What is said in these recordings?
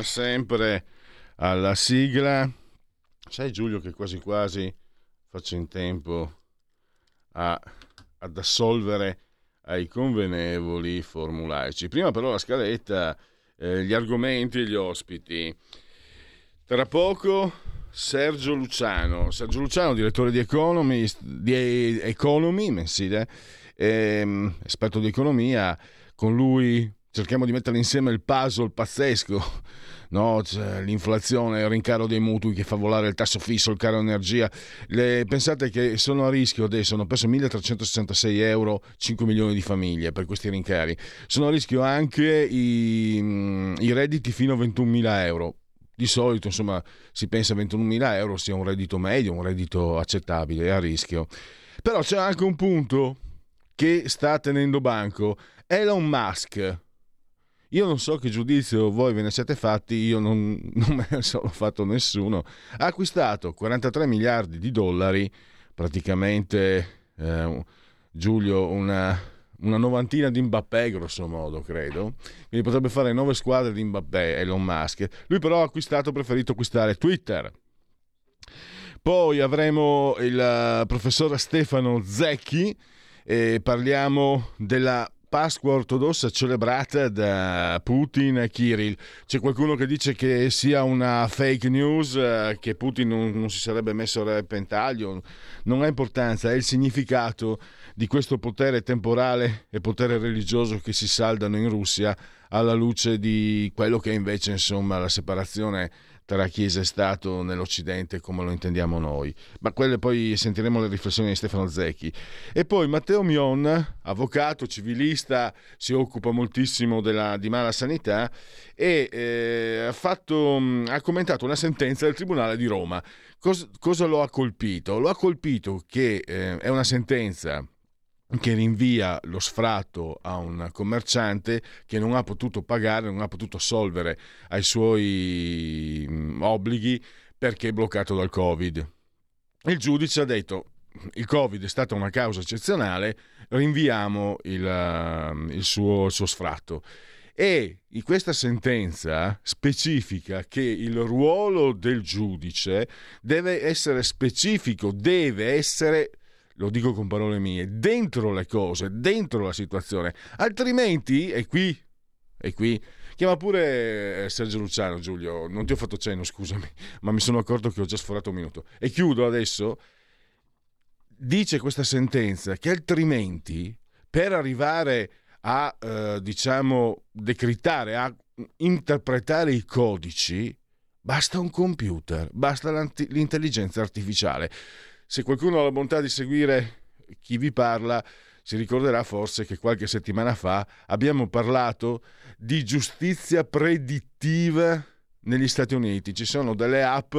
Come sempre alla sigla. Sai Giulio che quasi quasi faccio in tempo a, ad assolvere ai convenevoli formulaici. Prima però la scaletta, eh, gli argomenti e gli ospiti. Tra poco Sergio Luciano, Sergio Luciano, direttore di Economy, di Economy mensile, ehm, esperto di economia, con lui cerchiamo di mettere insieme il puzzle pazzesco, no? cioè, l'inflazione, il rincaro dei mutui che fa volare il tasso fisso, il caro energia. Le, pensate che sono a rischio adesso, hanno perso 1366 euro 5 milioni di famiglie per questi rincari. Sono a rischio anche i, mm, i redditi fino a 21 mila euro. Di solito, insomma, si pensa a 21 mila euro sia un reddito medio, un reddito accettabile, a rischio. Però c'è anche un punto che sta tenendo banco. Elon Musk, io non so che giudizio voi ve ne siete fatti, io non, non me ne sono fatto nessuno. Ha acquistato 43 miliardi di dollari, praticamente eh, Giulio una, una novantina di Mbappé grosso modo credo. Quindi potrebbe fare nove squadre di Mbappé Elon Musk. Lui però ha acquistato preferito acquistare Twitter. Poi avremo il uh, professor Stefano Zecchi e parliamo della Pasqua ortodossa celebrata da Putin e Kirill. C'è qualcuno che dice che sia una fake news, eh, che Putin non, non, si sarebbe messo a repentaglio. Non ha importanza, è il significato di questo potere temporale e potere religioso che si saldano in Russia alla luce di quello che invece insomma la separazione tra Chiesa e Stato nell'Occidente come lo intendiamo noi. Ma quelle poi sentiremo le riflessioni di Stefano Zecchi. E poi Matteo Mion, avvocato, civilista, si occupa moltissimo della, di mala sanità e eh, ha, fatto, ha, commentato una sentenza del Tribunale di Roma. Cos, cosa lo ha colpito? Lo ha colpito che eh, è una sentenza che rinvia lo sfratto a un commerciante che non ha potuto pagare, non ha potuto solvere ai suoi mm, obblighi perché è bloccato dal Covid. Il giudice ha detto il Covid è stata una causa eccezionale, rinviamo il, uh, il, suo, il suo sfratto. E in questa sentenza specifica che il ruolo del giudice deve essere specifico, deve essere lo dico con parole mie, dentro le cose, dentro la situazione. Altrimenti, e qui, e qui, chiama pure eh, Sergio Luciano, Giulio, non ti ho fatto cenno, scusami, ma mi sono accorto che ho già sforato un minuto. E chiudo adesso. Dice questa sentenza che altrimenti, per arrivare a, eh, diciamo, decritare, a interpretare i codici, basta un computer, basta l'intelligenza artificiale. Se qualcuno ha la bontà di seguire chi vi parla, si ricorderà forse che qualche settimana fa abbiamo parlato di giustizia predittiva negli Stati Uniti. Ci sono delle app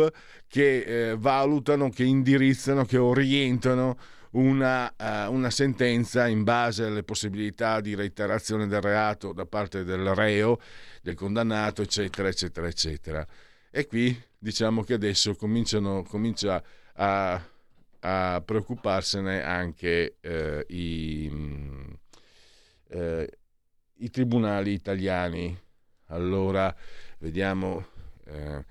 che eh, valutano, che indirizzano, che orientano una, uh, una, sentenza in base alle possibilità di reiterazione del reato da parte del reo, del condannato, eccetera, eccetera, eccetera. E qui diciamo che adesso comincia a a preoccuparsene anche eh, i, eh, i, tribunali italiani. Allora, vediamo. Eh,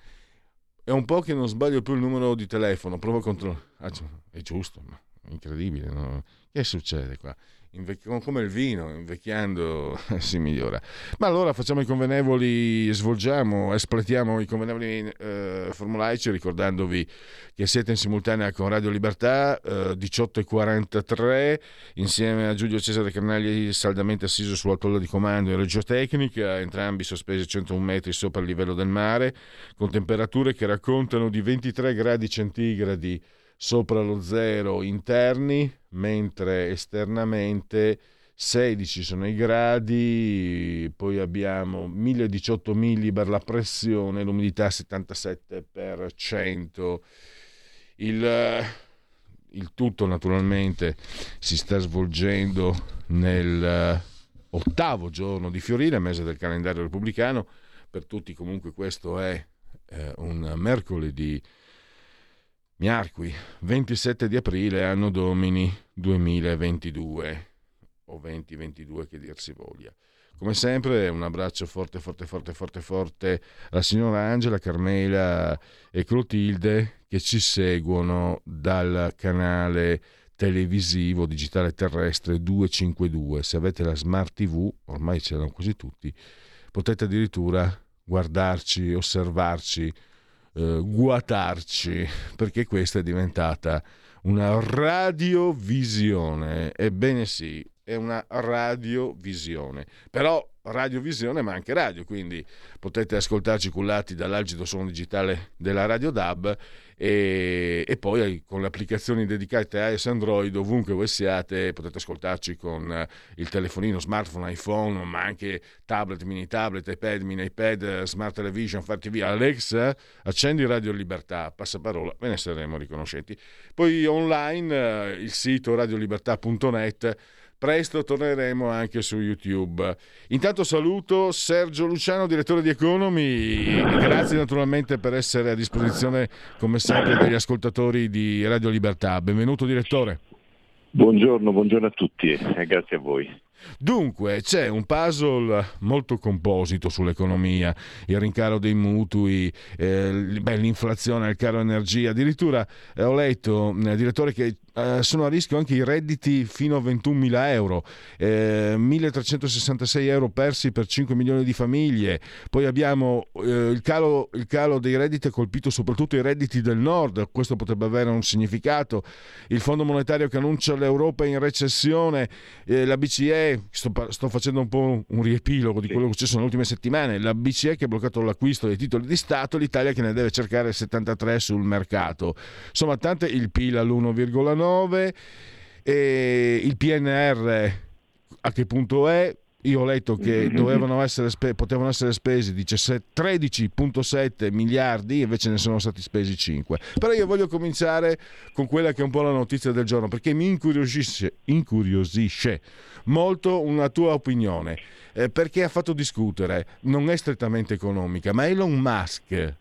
è un po' che non sbaglio più il numero di telefono, provo a controllare. Ah, è giusto, ma incredibile. No? Che succede qua? Invec- come il vino, invecchiando si migliora. Ma allora facciamo i convenevoli, svolgiamo, espletiamo i convenevoli eh, formulaici ricordandovi che siete in simultanea con Radio Libertà eh, 18.43 insieme a Giulio Cesare Carnagli saldamente assiso sulla tolla di comando in reggio tecnica, entrambi sospesi a 101 metri sopra il livello del mare, con temperature che raccontano di 23 gradi centigradi sopra lo zero interni, mentre esternamente 16 sono i gradi, poi abbiamo 1018 millibar la pressione, l'umidità 77%. Il, il tutto naturalmente si sta svolgendo nel ottavo giorno di Fiorile, mese del calendario repubblicano. Per tutti comunque questo è eh, un mercoledì Miarqui, 27 di aprile, anno domini 2022 o 2022 che dir si voglia. Come sempre un abbraccio forte, forte, forte, forte, forte alla signora Angela, Carmela e Clotilde che ci seguono dal canale televisivo digitale terrestre 252. Se avete la Smart TV, ormai ce l'hanno quasi tutti, potete addirittura guardarci, osservarci eh, guatarci, perché questa è diventata una radiovisione. Ebbene sì, è una radiovisione. Però radiovisione ma anche radio, quindi potete ascoltarci cullati dall'algido suono digitale della Radio DAB e, e, poi con le applicazioni dedicate a iOS Android ovunque voi siate potete ascoltarci con il telefonino, smartphone, iPhone ma anche tablet, mini tablet, iPad, mini iPad, smart television, far TV Alexa, accendi Radio Libertà passaparola, ve ne saremo riconoscenti poi online eh, il sito radiolibertà.net Presto torneremo anche su YouTube. Intanto saluto Sergio Luciano, direttore di Economy. Grazie naturalmente per essere a disposizione, come sempre, degli ascoltatori di Radio Libertà. Benvenuto direttore. Buongiorno, buongiorno a tutti e grazie a voi. Dunque c'è un puzzle molto composito sull'economia, il rincaro dei mutui, eh, beh, l'inflazione, il caro energia, addirittura eh, ho letto, eh, direttore, che eh, sono a rischio anche i redditi fino a 21.000 euro, eh, 1.366 euro persi per 5 milioni di famiglie, poi abbiamo eh, il calo, il, calo, dei redditi ha colpito soprattutto i redditi del nord, questo potrebbe avere un significato, il Fondo Monetario che annuncia l'Europa in recessione, eh, la BCE, sto, sto, facendo un po' un riepilogo di quello che è successo nelle ultime settimane, la BCE che ha bloccato l'acquisto dei titoli di Stato, l'Italia che ne deve cercare 73 sul mercato, insomma tante il PIL all'1,9 e il PNR a che punto è? Io ho letto che essere spe- potevano essere spesi 13,7 miliardi, invece ne sono stati spesi 5. Però io voglio cominciare con quella che è un po' la notizia del giorno, perché mi incuriosisce, incuriosisce molto una tua opinione, eh, perché ha fatto discutere, non è strettamente economica, ma Elon Musk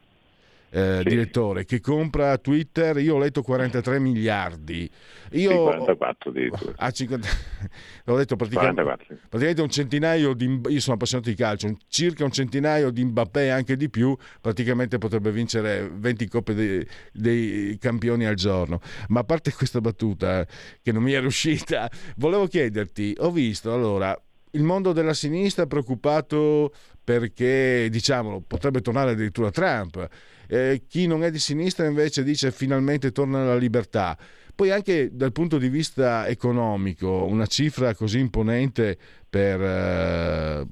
eh, sì. direttore, che compra Twitter, io ho letto 43 miliardi. Io, sì, 44 addirittura. Ah, 50... L'ho detto praticamente, praticamente, un centinaio di... Io sono appassionato di calcio, un, circa un centinaio di Mbappé, anche di più, praticamente potrebbe vincere 20 coppe dei, dei campioni al giorno. Ma a parte questa battuta, che non mi è riuscita, volevo chiederti, ho visto allora il mondo della sinistra è preoccupato perché, diciamolo, potrebbe tornare addirittura Trump eh, chi non è di sinistra invece dice finalmente torna la libertà. Poi anche dal punto di vista economico, una cifra così imponente per, eh,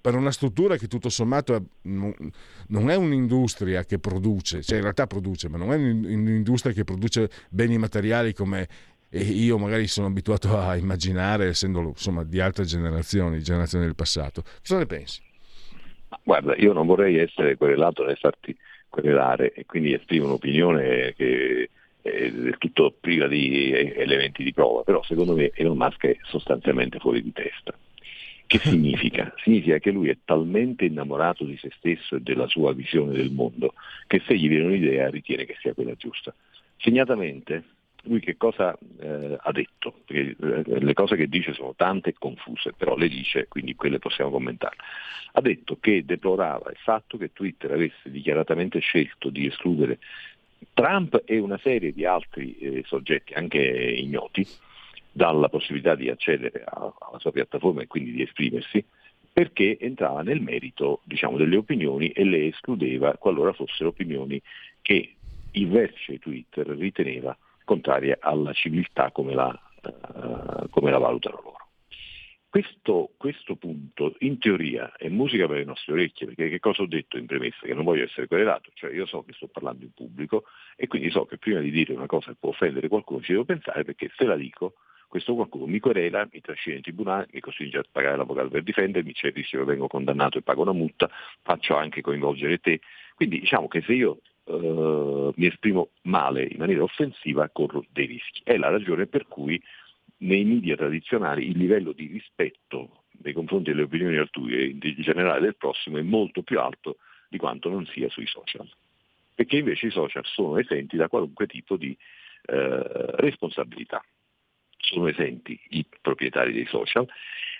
per una struttura che tutto sommato non è un'industria che produce, cioè in realtà produce, ma non è un'industria che produce beni materiali come io magari sono abituato a immaginare, essendo insomma, di altre generazioni, generazioni del passato. Cosa ne pensi? Guarda, io non vorrei essere querelato nel farti querelare e quindi esprime un'opinione che è del tutto priva di elementi di prova, però secondo me Elon Musk è sostanzialmente fuori di testa. Che significa? Significa che lui è talmente innamorato di se stesso e della sua visione del mondo che se gli viene un'idea ritiene che sia quella giusta. Segnatamente lui che cosa eh, ha detto? Perché eh, le cose che dice sono tante e confuse, però le dice, quindi quelle possiamo commentare. Ha detto che deplorava il fatto che Twitter avesse dichiaratamente scelto di escludere Trump e una serie di altri eh, soggetti, anche ignoti, dalla possibilità di accedere alla sua piattaforma e quindi di esprimersi, perché entrava nel merito diciamo, delle opinioni e le escludeva qualora fossero opinioni che il vertice Twitter riteneva contrarie alla civiltà come la, uh, come la valutano loro. Questo, questo, punto in teoria è musica per le nostre orecchie, perché che cosa ho detto in premessa? Che non voglio essere querelato, cioè io so che sto parlando in pubblico e quindi so che prima di dire una cosa che può offendere qualcuno ci devo pensare perché se la dico questo qualcuno mi querela, mi trascina in tribunale, mi costringe a pagare l'avvocato per difendermi, c'è il rischio che vengo condannato e pago una multa, faccio anche coinvolgere te. Quindi diciamo che se io eh, mi esprimo male in maniera offensiva corro dei rischi. È la ragione per cui nei media tradizionali il livello di rispetto nei confronti delle opinioni altrui e in generale del prossimo è molto più alto di quanto non sia sui social. Perché invece i social sono esenti da qualunque tipo di eh, responsabilità. Sono esenti i proprietari dei social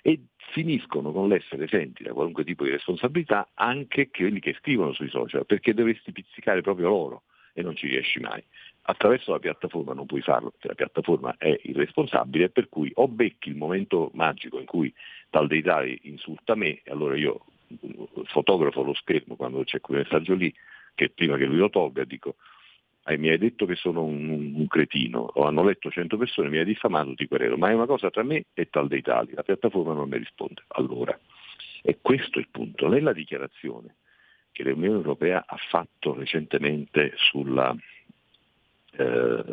e finiscono con l'essere esenti da qualunque tipo di responsabilità anche quelli che scrivono sui social, perché dovresti pizzicare proprio loro e non ci riesci mai. Attraverso la piattaforma non puoi farlo, perché la piattaforma è irresponsabile, per cui o becchi il momento magico in cui tal dei tali insulta me, e allora io fotografo lo schermo quando c'è quel messaggio lì, che prima che lui lo tolga dico mi hai detto che sono un, un, cretino, o hanno letto 100 persone, mi hai diffamato, ti querelo, ma è una cosa tra me e tal dei tali, la piattaforma non mi risponde. Allora, è questo il punto. Nella dichiarazione che l'Unione Europea ha fatto recentemente sulla eh,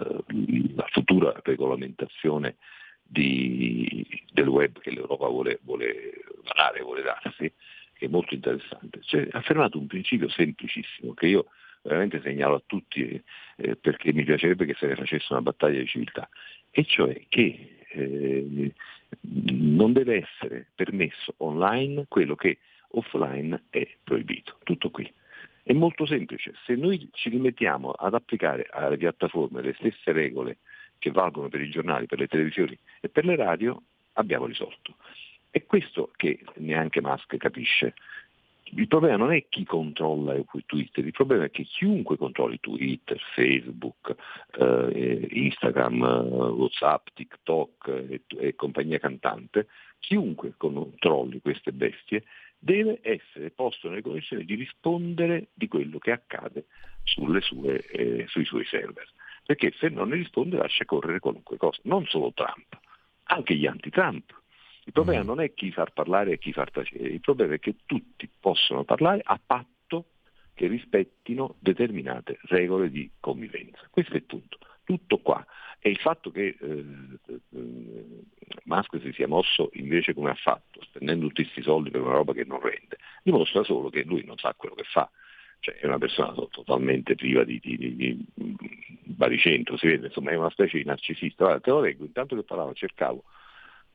futura regolamentazione di, del web che l'Europa vuole, vuole varare, vuole darsi, che è molto interessante. Cioè, ha affermato un principio semplicissimo che io veramente segnalo a tutti eh, perché mi piacerebbe che se ne facesse una battaglia di civiltà, e cioè che eh, non deve essere permesso online quello che offline è proibito. Tutto qui. È molto semplice, se noi ci rimettiamo ad applicare alle piattaforme le stesse regole che valgono per i giornali, per le televisioni e per le radio, abbiamo risolto. È questo che neanche Musk capisce. Il problema non è chi controlla Twitter, il problema è che chiunque controlli Twitter, Facebook, eh, Instagram, Whatsapp, TikTok e, e compagnia cantante, chiunque controlli queste bestie deve essere posto nelle condizioni di rispondere di quello che accade sue, eh, sui suoi server. Perché se non ne risponde lascia correre qualunque cosa, non solo Trump, anche gli anti-Trump. Il problema mm. non è chi far parlare e chi far tacere, il problema è che tutti possono parlare a patto che rispettino determinate regole di convivenza. Questo è il punto. Tutto qua. E il fatto che eh, eh, Musk si sia mosso invece come ha fatto, spendendo tutti questi soldi per una roba che non rende, dimostra solo che lui non sa quello che fa. Cioè è una persona totalmente priva di, di, di, di baricentro, si vede, insomma è una specie di narcisista. Guarda, te lo leggo, intanto che parlavo, cercavo,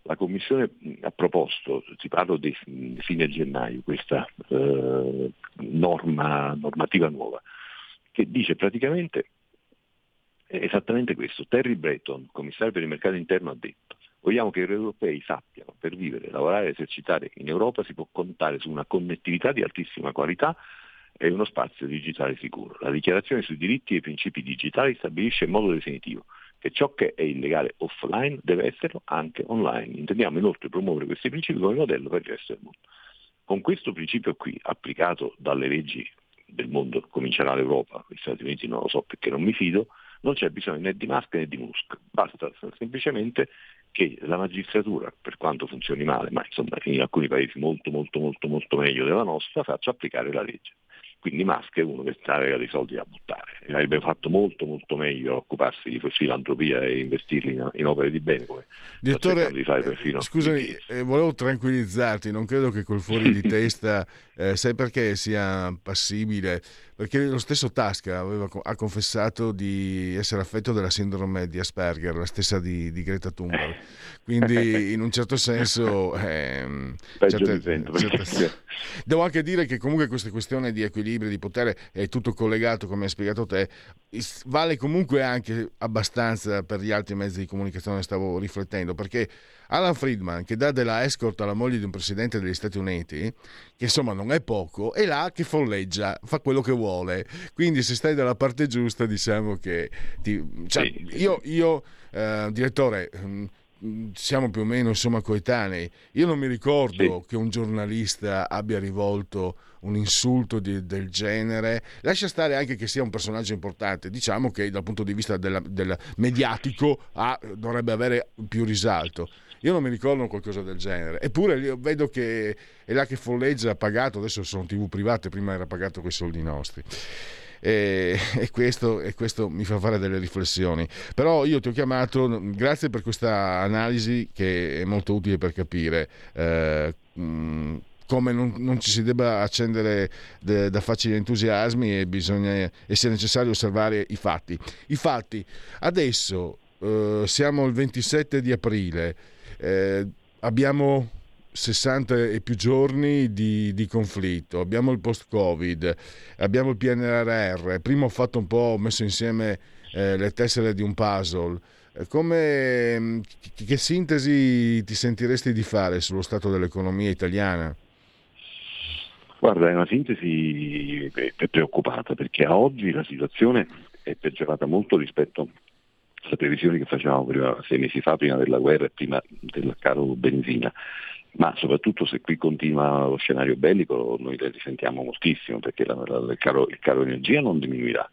la Commissione ha proposto, ti parlo di fine gennaio, questa eh, norma, normativa nuova, che dice praticamente esattamente questo. Terry Breton, commissario per il mercato interno, ha detto vogliamo che gli europei sappiano per vivere, lavorare e esercitare in Europa si può contare su una connettività di altissima qualità e uno spazio digitale sicuro. La dichiarazione sui diritti e i principi digitali stabilisce in modo definitivo che ciò che è illegale offline deve esserlo anche online. Intendiamo inoltre promuovere questi principi come modello per il resto del mondo. Con questo principio qui, applicato dalle leggi del mondo, comincerà l'Europa, gli Stati Uniti non lo so perché non mi fido, non c'è bisogno né di Musk né di Musk, basta semplicemente che la magistratura, per quanto funzioni male, ma insomma in alcuni paesi molto molto molto molto meglio della nostra, faccia applicare la legge. Quindi Musk è uno che aveva dei soldi da buttare. Avrebbe fatto molto molto meglio occuparsi di filantropia e investirli in, in opere di bene come Direttore, di fare perfino scusami, eh, volevo tranquillizzarti, non credo che col fuori di testa, eh, sai perché sia passibile? Perché lo stesso Tasca aveva, ha confessato di essere affetto della sindrome di Asperger, la stessa di, di Greta Thunberg. Quindi in un certo senso... Eh, certe, certe, devo anche dire che comunque questa questione di equilibrio equilibrio di potere è tutto collegato, come hai spiegato te, vale comunque anche abbastanza per gli altri mezzi di comunicazione, stavo riflettendo, perché Alan Friedman, che dà della escort alla moglie di un presidente degli Stati Uniti, che insomma non è poco, è là che folleggia, fa quello che vuole. Quindi se stai dalla parte giusta, diciamo che... Ti, cioè, io, io eh, direttore... Siamo più o meno insomma coetanei. Io non mi ricordo sì. che un giornalista abbia rivolto un insulto di, del genere. Lascia stare anche che sia un personaggio importante. Diciamo che dal punto di vista della, del mediatico ha, dovrebbe avere più risalto. Io non mi ricordo qualcosa del genere. Eppure vedo che è là che folleggia, ha pagato, adesso sono tv private, prima era pagato con i soldi nostri. E, e, questo, e, questo, mi fa fare delle riflessioni. Però io ti ho chiamato, grazie per questa analisi che è molto utile per capire. Eh, mh, come non, non, ci si debba accendere de, da facili entusiasmi e bisogna, e se necessario osservare i fatti. I fatti, adesso eh, siamo il 27 di aprile, eh, abbiamo 60 e più giorni di, di, conflitto, abbiamo il post-Covid, abbiamo il PNRR, prima ho fatto un po', ho messo insieme eh, le tessere di un puzzle. Eh, come, che sintesi ti sentiresti di fare sullo stato dell'economia italiana? Guarda, è una sintesi preoccupata perché a oggi la situazione è peggiorata molto rispetto alle previsioni che facevamo prima, sei mesi fa, prima della guerra e prima del caro benzina ma soprattutto se qui continua lo scenario bellico noi le risentiamo moltissimo perché la, la, il, caro, il, caro, energia non diminuirà.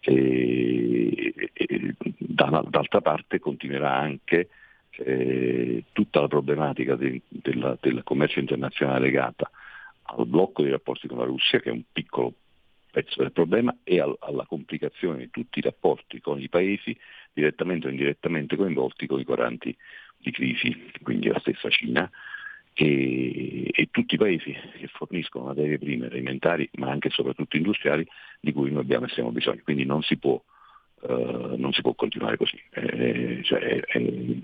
E, e, da, d'altra parte continuerà anche eh, tutta la problematica de, della, del commercio internazionale legata al blocco dei rapporti con la Russia che è un piccolo pezzo del problema e al, alla complicazione di tutti i rapporti con i paesi direttamente o indirettamente coinvolti con i quaranti di crisi, quindi la stessa Cina, e, e, tutti i paesi che forniscono materie prime alimentari ma anche e soprattutto industriali di cui noi abbiamo estremo bisogno. Quindi non si può, uh, non si può continuare così. Eh, cioè, eh,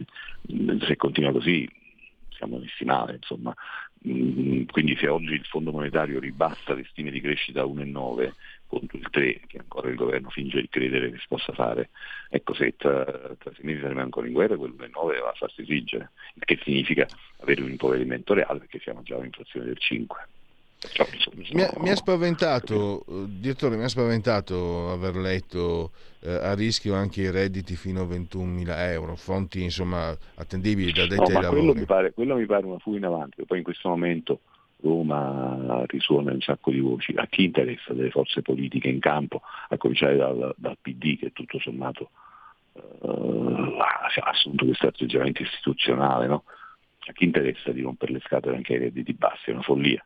se continua così siamo messi male. Insomma. Mm, quindi se oggi il Fondo monetario ribassa le stime di crescita a 1,9 contro il 3 che ancora il governo finge di credere che si possa fare. Ecco, se tra, tra sei mesi saremo ancora in guerra, quel 9 va a farsi esigere, il che significa avere un impoverimento reale perché siamo già a un'inflazione del 5. Mi ha, mi ha, spaventato, eh, direttore, mi ha spaventato aver letto eh, a rischio anche i redditi fino a 21.000 euro, fonti insomma attendibili da detti no, ai lavori. Quello mi, pare, quello mi pare una fuga in avanti, poi in questo momento Roma risuona un sacco di voci, a chi interessa delle forze politiche in campo, a cominciare dal, dal PD che tutto sommato uh, ha assunto questo atteggiamento istituzionale, no? a chi interessa di rompere le scatole anche ai redditi bassi, è una follia.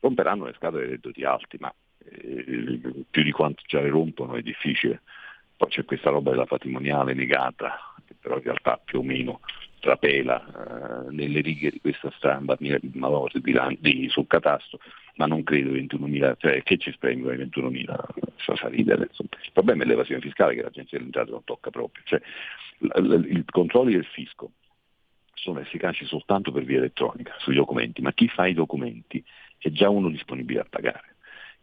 Romperanno le scatole ai redditi alti, ma eh, più di quanto già le rompono è difficile. Poi c'è questa roba della patrimoniale negata, che però in realtà più o meno trapela eh, nelle righe di questa stampa manovra bilanci sul catasto, ma non credo 21.000, cioè che ci spremgono i 21.000, fa ridere. Insomma. Il problema è l'evasione fiscale che l'agenzia delle entrate non tocca proprio, cioè, i controlli del fisco sono efficaci soltanto per via elettronica sui documenti, ma chi fa i documenti è già uno disponibile a pagare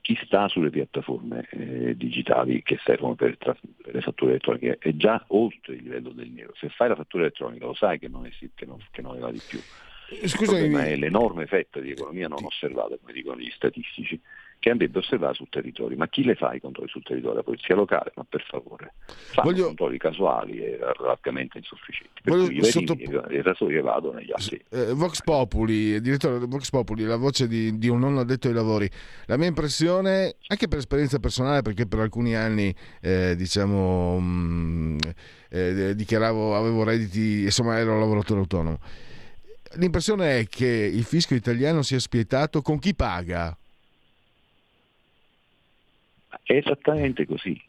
chi sta sulle piattaforme eh, digitali che servono per, tra- per, le fatture elettroniche è già oltre il livello del nero. Se fai la fattura elettronica lo sai che non, è, che non, che non ne va di più. Scusami, il è l'enorme fetta di economia non osservata, come dicono gli statistici, che andrebbe osservata sul territorio. Ma chi le fa i controlli sul territorio? La polizia locale, ma per favore. Fanno Voglio... controlli casuali e largamente insufficienti. Per Voglio cui i sotto... evasori evadono negli altri. Eh, Vox Populi, direttore Vox Populi, la voce di, di, un non addetto ai lavori. La mia impressione, anche per esperienza personale, perché per alcuni anni eh, diciamo mh, mm, eh, dichiaravo, avevo redditi, insomma ero un lavoratore autonomo. L'impressione è che il fisco italiano sia spietato con chi paga è esattamente così.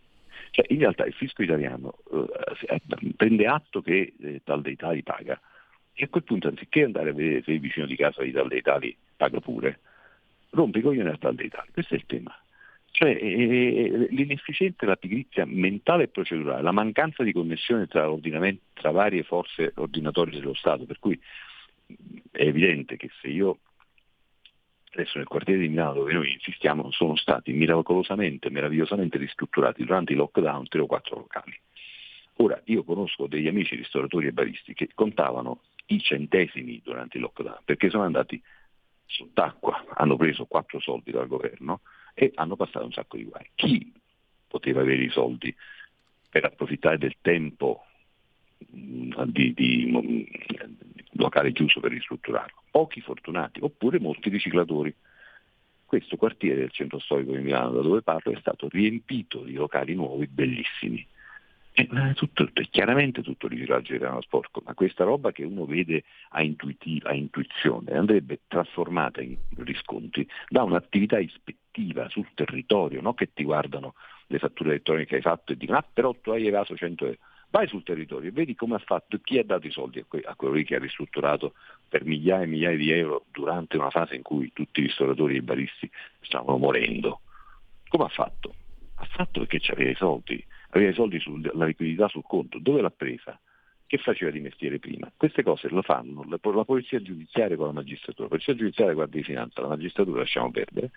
Cioè, in realtà il fisco italiano eh, prende atto che eh, tal dei tali paga e a quel punto anziché andare a vedere se il vicino di casa di tal dei tali paga pure, rompe i coglioni a tal dei tali. Questo è il tema. Cioè eh, l'inefficienza, la pigrizia mentale e procedurale, la mancanza di connessione tra, tra varie forze ordinatorie dello Stato, per cui è evidente che se io adesso nel quartiere di Milano dove noi insistiamo sono stati miracolosamente, meravigliosamente ristrutturati durante i lockdown tre o quattro locali. Ora io conosco degli amici ristoratori e baristi che contavano i centesimi durante il lockdown perché sono andati sott'acqua, hanno preso quattro soldi dal governo e hanno passato un sacco di guai. Chi poteva avere i soldi per approfittare del tempo di, di locale chiuso per ristrutturarlo. Pochi fortunati, oppure molti riciclatori. Questo quartiere del centro storico di Milano, da dove parlo, è stato riempito di locali nuovi bellissimi. E, tutto, chiaramente tutto il riciclaggio era sporco, ma questa roba che uno vede a, a intuizione andrebbe trasformata in riscontri da un'attività ispettiva sul territorio, non che ti guardano le fatture elettroniche che hai fatto e dicono ah però tu hai evaso 100 euro. Vai sul territorio e vedi come ha fatto, chi ha dato i soldi a, que- a quello lì che ha ristrutturato per migliaia e migliaia di euro durante una fase in cui tutti i ristoratori e i baristi stavano morendo. Come ha fatto? Ha fatto perché c'aveva i soldi, aveva i soldi sulla liquidità sul conto. Dove l'ha presa? Che faceva di mestiere prima? Queste cose lo fanno la, la polizia giudiziaria con la magistratura. La polizia giudiziaria guarda di finanza, la magistratura lasciamo perdere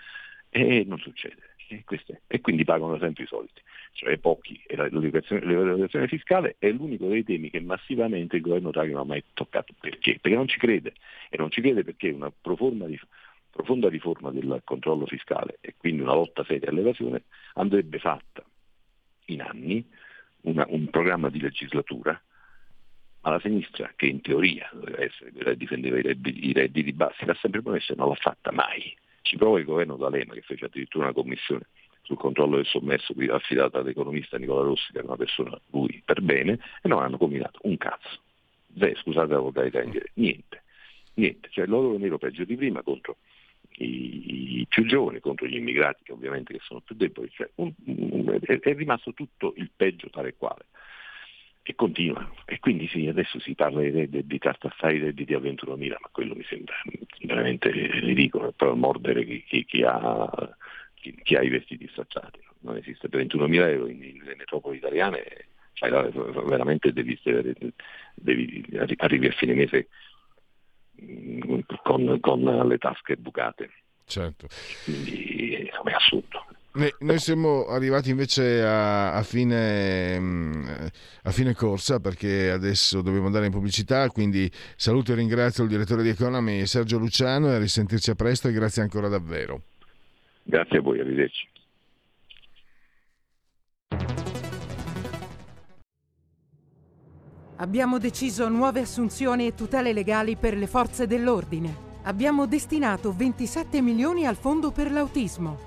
e non succede. E, e, quindi pagano sempre i soliti, cioè pochi. E l'educazione fiscale è l'unico dei temi che massivamente il governo Draghi non ha mai toccato. Perché? Perché non ci crede. E non ci crede perché una profonda, profonda riforma del controllo fiscale e quindi una lotta seria all'evasione andrebbe fatta in anni, una, un programma di legislatura ma la sinistra, che in teoria doveva essere quella che difendeva i redditi bassi, l'ha sempre promesso e non l'ha fatta mai. Ci prova il governo D'Alema che fece addirittura una commissione sul controllo del sommerso affidata all'economista Nicola Rossi, che era una persona lui per bene, e non hanno combinato un cazzo. Beh, scusate la volgarità in dire, niente, niente, cioè l'oro nero peggio di prima contro i, i, più giovani, contro gli immigrati che ovviamente che sono più deboli, cioè un, un, è, è rimasto tutto il peggio tale e quale e continua. E quindi sì, adesso si parla di, di, di tartassare i redditi a 21.000, ma quello mi sembra veramente ridicolo, per mordere chi, chi, chi, ha, chi, ha, i vestiti stracciati. Non esiste per 21.000 euro in, nelle metropoli italiane, cioè, veramente devi, devi, arrivi a fine mese mm, con, con le tasche bucate. Certo. Quindi è assurdo. Noi siamo arrivati invece a, a, fine, mm, a, fine, corsa perché adesso dobbiamo andare in pubblicità, quindi saluto e ringrazio il direttore di Economy Sergio Luciano e a risentirci a presto e grazie ancora davvero. Grazie a voi, arrivederci. Abbiamo deciso nuove assunzioni e tutele legali per le forze dell'ordine. Abbiamo destinato 27 milioni al fondo per l'autismo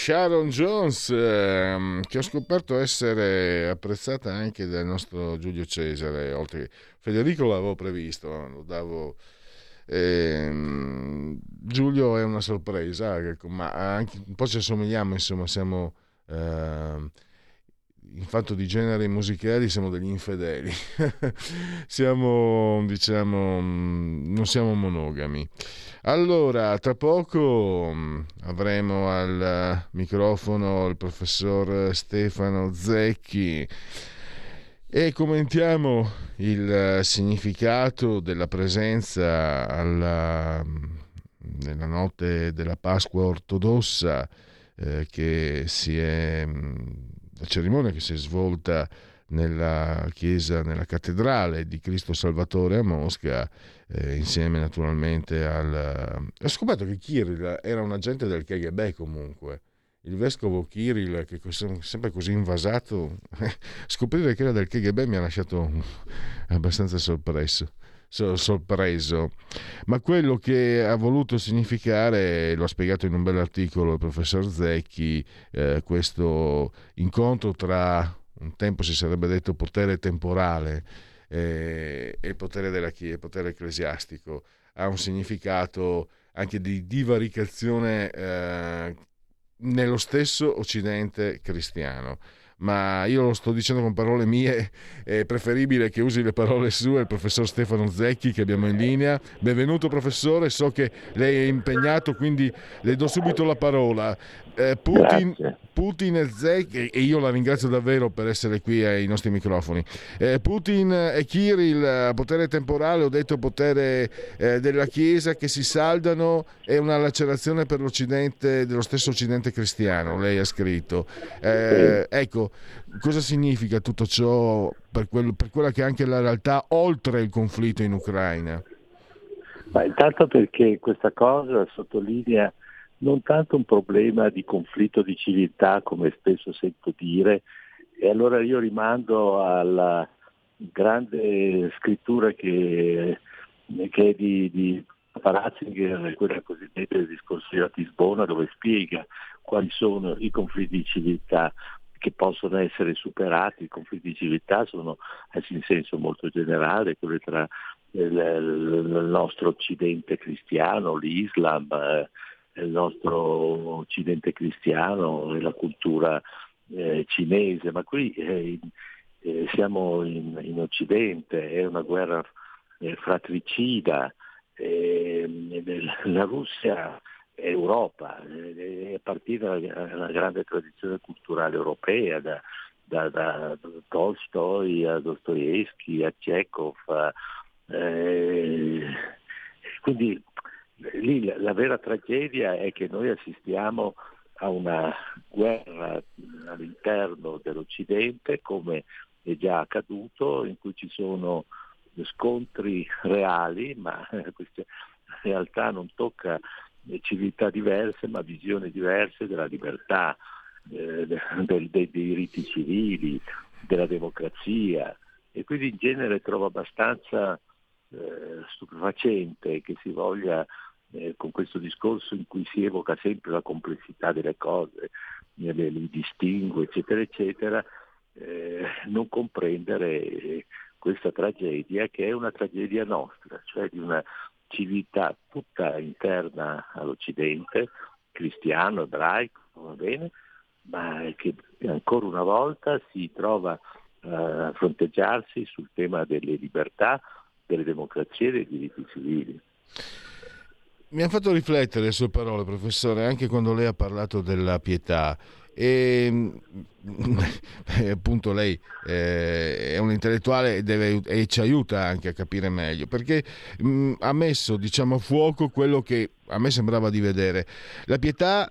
Sharon Jones, ehm, che ho scoperto essere apprezzata anche dal nostro Giulio Cesare, oltre Federico l'avevo previsto, lo davo... Ehm, Giulio è una sorpresa, ecco, ma anche un po' ci assomigliamo, insomma, siamo... Ehm, in fatto di generi musicali siamo degli infedeli, siamo, diciamo, non siamo monogami. Allora, tra poco mm, avremo al microfono il professor Stefano Zecchi e commentiamo il significato della presenza alla, nella notte della Pasqua ortodossa eh, che si è mm, cerimonia che si è svolta nella chiesa, nella cattedrale di Cristo Salvatore a Mosca, eh, insieme naturalmente al... Ho scoperto che Kirill era un agente del KGB comunque. Il vescovo Kirill, che è sempre così invasato, scoprire che era del KGB mi ha lasciato abbastanza sorpreso sorpreso, ma quello che ha voluto significare, lo ha spiegato in un bell'articolo il professor Zecchi, eh, questo incontro tra un tempo si sarebbe detto potere temporale eh, e potere della Chiesa, potere ecclesiastico, ha un significato anche di divaricazione eh, nello stesso Occidente cristiano ma io lo sto dicendo con parole mie, è preferibile che usi le parole sue il professor Stefano Zecchi che abbiamo in linea. Benvenuto professore, so che lei è impegnato, quindi le do subito la parola. Eh, Putin, Putin, e Zecchi, e io la ringrazio davvero per essere qui ai nostri microfoni. Eh, Putin e Kirill, potere temporale, ho detto potere eh, della Chiesa che si saldano, è una lacerazione per l'Occidente, dello stesso Occidente cristiano, lei ha scritto. Eh, ecco, cosa significa tutto ciò per, quello, per quella che è anche la realtà oltre il conflitto in Ucraina? Ma intanto perché questa cosa sottolinea non tanto un problema di conflitto di civiltà, come spesso sento dire, e allora io rimando alla grande scrittura che, che è di, di Ratzinger, quella cosiddetta del discorso di Ratisbona, dove spiega quali sono i conflitti di civiltà che possono essere superati, i conflitti di civiltà sono in senso molto generale, quelli tra il, il nostro occidente cristiano, l'Islam, eh, il nostro occidente cristiano e la cultura eh, cinese, ma qui eh, eh, siamo in, in, Occidente, è una guerra eh, fratricida, ehm, la Russia è Europa, è partita da una grande tradizione culturale europea, da, da, da Tolstoi a Dostoevsky a Chekhov. Eh, quindi lì la, la vera tragedia è che noi assistiamo a una guerra all'interno dell'Occidente, come è già accaduto, in cui ci sono scontri reali, ma questa realtà non tocca civiltà diverse, ma visioni diverse della libertà, eh, dei, dei diritti civili, della democrazia. E quindi in genere trovo abbastanza eh, stupefacente che si voglia eh, con questo discorso in cui si evoca sempre la complessità delle cose, le, le distingue, eccetera, eccetera, eh, non comprendere questa tragedia che è una tragedia nostra, cioè di una civiltà tutta interna all'Occidente, cristiano, ebraico, va bene, ma che ancora una volta si trova a fronteggiarsi sul tema delle libertà, delle democrazie e dei diritti civili. Mi ha fatto riflettere le sue parole, professore, anche quando lei ha parlato della pietà. E, appunto lei eh, è un intellettuale e, deve, e, ci aiuta anche a capire meglio perché mh, ha messo diciamo a fuoco quello che a me sembrava di vedere la pietà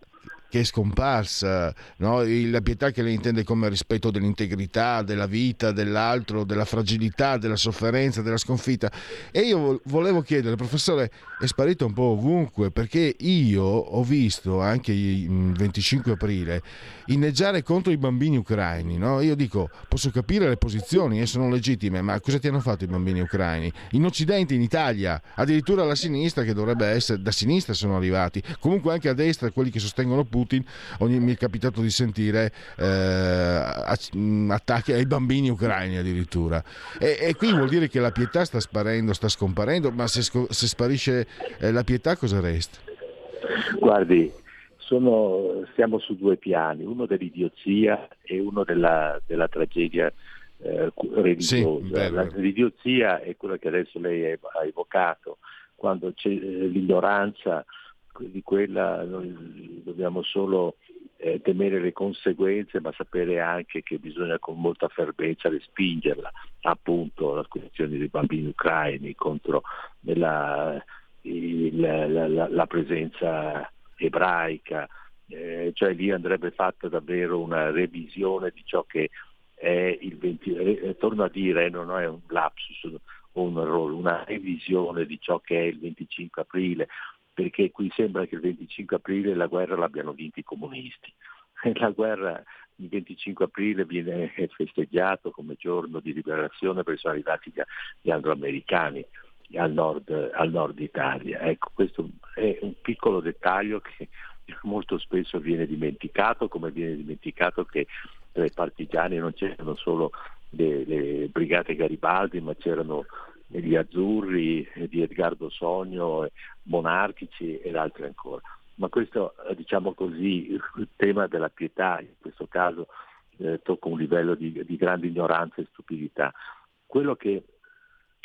che è scomparsa, no? la pietà che lei intende come rispetto dell'integrità, della vita, dell'altro, della fragilità, della sofferenza, della sconfitta. E io volevo chiedere, professore, è sparito un po' ovunque perché io ho visto anche il 25 aprile inneggiare contro i bambini ucraini. No? Io dico, posso capire le posizioni, e sono legittime, ma cosa ti hanno fatto i bambini ucraini? In Occidente, in Italia, addirittura la sinistra che dovrebbe essere, da sinistra sono arrivati, comunque anche a destra quelli che sostengono Putin Putin, ogni, mi è capitato di sentire eh, attacchi ai bambini ucraini addirittura. E, e, qui vuol dire che la pietà sta sparendo, sta scomparendo, ma se, se sparisce eh, la pietà cosa resta? Guardi, sono, siamo su due piani, uno dell'idiozia e uno della, della tragedia eh, religiosa. Sì, l'idiozia è quella che adesso lei ha evocato, quando c'è eh, l'ignoranza di quella noi dobbiamo solo eh, temere le conseguenze, ma sapere anche che bisogna con molta fervenza respingerla, appunto la questione dei bambini ucraini contro la, il, la, la, la presenza ebraica, eh, cioè lì andrebbe fatta davvero una revisione di ciò che è il 20, eh, torno a dire, non è un lapsus un errore, una revisione di ciò che è il 25 aprile, perché qui sembra che il 25 aprile la guerra l'abbiano vinta i comunisti. La guerra il 25 aprile viene festeggiato come giorno di liberazione perché sono arrivati gli angloamericani al nord, al nord Italia. Ecco, questo è un piccolo dettaglio che molto spesso viene dimenticato, come viene dimenticato che tra i partigiani non c'erano solo le, le brigate Garibaldi, ma c'erano gli azzurri di Edgardo Sogno, monarchici ed altri ancora. Ma questo, diciamo così, il tema della pietà, in questo caso eh, tocca un livello di, di grande ignoranza e stupidità. Quello che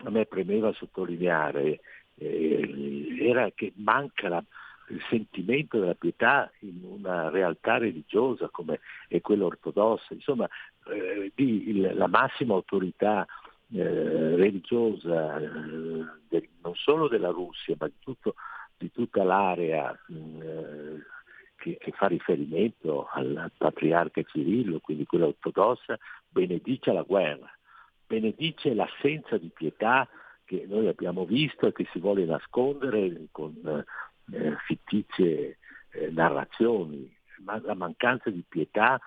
a me premeva sottolineare eh, era che manca la, il sentimento della pietà in una realtà religiosa come è quella ortodossa, insomma eh, di, il, la massima autorità eh, religiosa eh, del, non solo della Russia ma di, tutto, di tutta l'area eh, che, che, fa riferimento al, patriarca Cirillo, quindi quella ortodossa, benedice la guerra benedice l'assenza di pietà che noi abbiamo visto e che si vuole nascondere con eh, fittizie eh, narrazioni, ma la mancanza di pietà